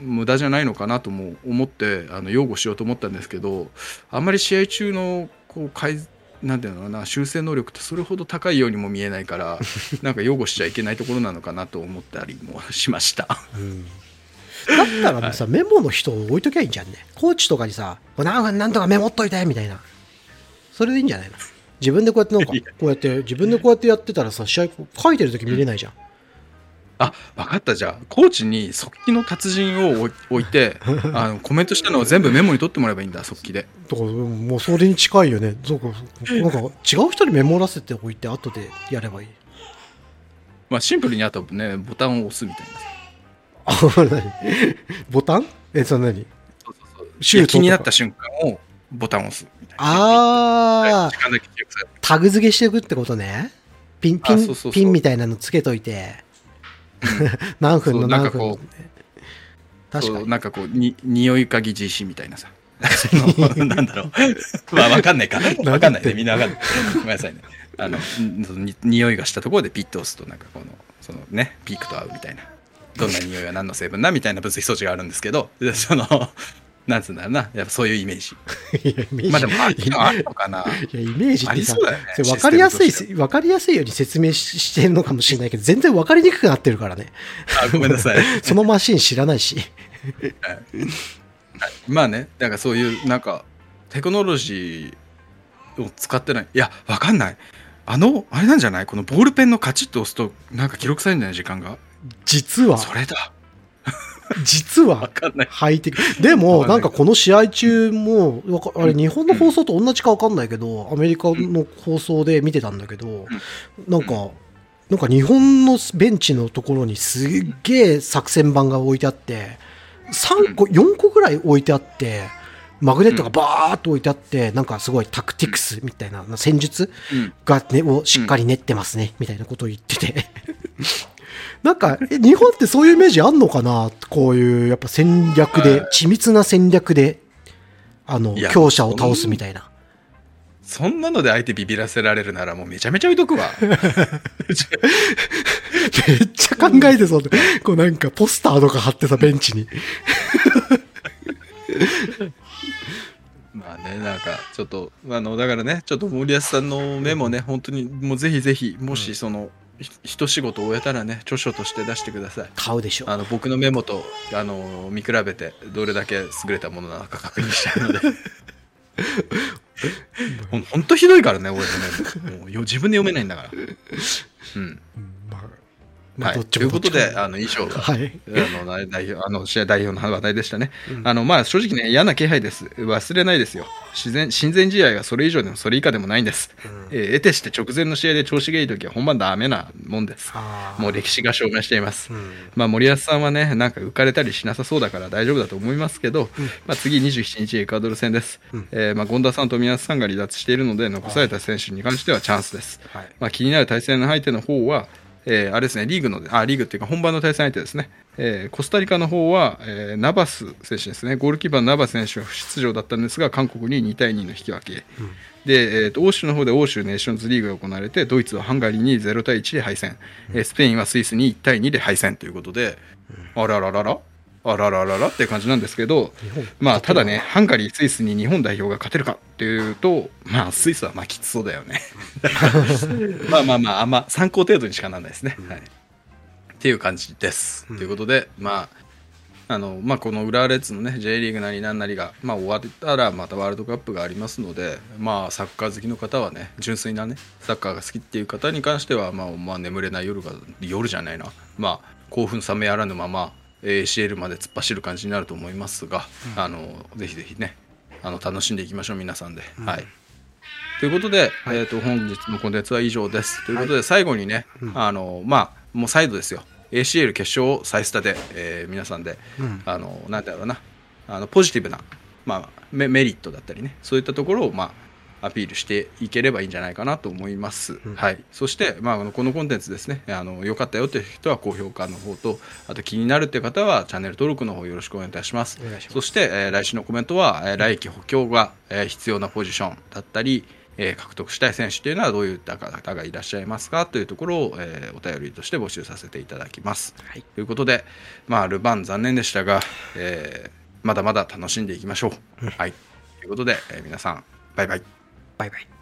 無駄じゃないのかなとも思ってあの擁護しようと思ったんですけどあんまり試合中のこう改なんていうのかな修正能力ってそれほど高いようにも見えないから なんか擁護しちゃいけないところなのかなと思ったりもしました。うんだったらもうさ、メモの人を置いときゃいいんじゃんね。コーチとかにさ、何分なんとかメモっといてみたいな。それでいいんじゃないの？自分でこうやってなんか、こうやって、自分でこうやってやってたらさ、試合書いてるとき見れないじゃん。あ分かった。じゃあコーチに速記の達人を置いて あのコメントしたのを全部メモに取ってもらえばいいんだ速記で。だからもうそれに近いよね。そうか、なんか違う人にメモらせておいて、後でやればいい。まあ、シンプルにあとねボタンを押すみたいな。あ、何ボタン？え、その何そうそうそう。シュートとか。気になった瞬間をボタンを押すみたいな。あー、時間だけ記憶される。タグ付けしていくってことね。ピン、ピン、ピンみたいなのつけといて、何分の何分のかこう確かに。なんかこうに匂い嗅ぎ GC みたいなさ。なんだろう。まあわかんないか。わかんないね。みんなわかんない。ごめんなさいね。あの匂いがしたところでピッと押すとなんかこのそのねピークと合うみたいな。どんな匂いは何の成分だみたいな分析装置があるんですけどでそのなんつうんだろうな。やっぱそういうイメージ。いやイメージ。まあでもあるのかな。いやイメージあってさ、りそ分かりやすい分かりやすいように説明ししてるのかもしれないけど、全然分かりにくくなってるからね。あごめんなさい。そのマシン知らないし。まあねだからそういうなんかテクノロジーを使ってない。いやわかんない。あのあれなんじゃない？このボールペンのカチッと押すとなんか記録されるんじゃない？時間が。実は、それだ実わは、かんない。ハイテク。でも、なんかこの試合中も、わかあれ、日本の放送と同じか分かんないけど、アメリカの放送で見てたんだけど、なんか、なんか日本のベンチのところにすっげえ作戦板が置いてあって、3個、4個ぐらい置いてあって、マグネットがバーっと置いてあって、なんかすごいタクティクスみたいな戦術うん。が、ね、をしっかり練ってますね、みたいなことを言ってて。なんか、え日本ってそういうイメージあんのかな？こういう、やっぱ戦略で、はい。緻密な戦略で、あの強者を倒すみたいな。そんなので相手ビビらせられるならもうめちゃめちゃ置いとくわ。めっちゃ考えてそう。で、こうなんかポスターとか貼ってさ、ベンチに。まあねなんかちょっとあのだからねちょっと森保さんのメモね本当にもうぜひぜひもしその、ひ一仕事終えたらね著書として出してください。買うでしょ。あの僕のメモとあの見比べてどれだけ優れたものなのか確認したいので。ほんほんとひどいからね俺のメモもうよ自分で読めないんだから。うん。うんまあ、まあ、はい、ということであの以上がはい。あの代代表あの試合代表の話題でしたね、うん。あのまあ正直ね嫌な気配です。忘れないですよ。自然親善試合がそれ以上でもそれ以下でもないんです、うん。えー得てして直前の試合で調子がいい時は本番ダメなもんです。もう歴史が証明しています、うん。まあ、森保さんはね、なんか浮かれたりしなさそうだから大丈夫だと思いますけど、まあ、次27日エクアドル戦です、うん。えーまあ、権田さんと宮津さんが離脱しているので、残された選手に関してはチャンスです。はい。まあ、気になる対戦の相手の方は、えーあれですね、リーグの、あ、リーグっていうか本番の対戦相手ですね。えーコスタリカの方は、えーナバス選手ですね。ゴールキーパーのナバス選手は不出場だったんですが、韓国に2対2の引き分け。で、えーと欧州の方で欧州ネーションズリーグが行われて、ドイツはハンガリーに0対1で敗戦、えースペインはスイスに1対2で敗戦ということで、あららららあららららっていう感じなんですけど、まあ、ただね、ハンガリー、スイスに日本代表が勝てるかっていうと、まあ、スイスはまあきつそうだよね。まあまあまあ、あんま参考程度にしかならないですね。はい、っていう感じです。ということで、まあ、あのまあ、この浦和レッズのね J リーグなりなんなりが、まあ、終わったらまたワールドカップがありますので、まあ、サッカー好きの方はね純粋なねサッカーが好きっていう方に関しては、まあまあ、眠れない夜が夜じゃないな、まあ、興奮冷めやらぬまま ACL まで突っ走る感じになると思いますが、あのぜひぜひねあの楽しんでいきましょう皆さんで。はい。ということで、えー、と本日のコンテンツは以上です。ということで、最後にね、あのまあ、もう再度ですよ、ACL 決勝を再スタで、えー皆さんで、あのなんだろうな、あのポジティブな、まあ、メメリットだったりね、そういったところを、まあ、アピールしていければいいんじゃないかなと思います。はい、そして、まあ、あのこのコンテンツですね、あの良かったよという人は高評価の方と、あと気になるという方はチャンネル登録の方よろしくお願いいたします。お願いしますそして、えー来週のコメントは、えー来季補強が、えー必要なポジションだったり、えー獲得したい選手というのはどういった方がいらっしゃいますかというところを、えーお便りとして募集させていただきます。はいということで、まあ、ルヴァン残念でしたが、えーまだまだ楽しんでいきましょう。はい、ということで、えー皆さん、バイバイ。バイバイ。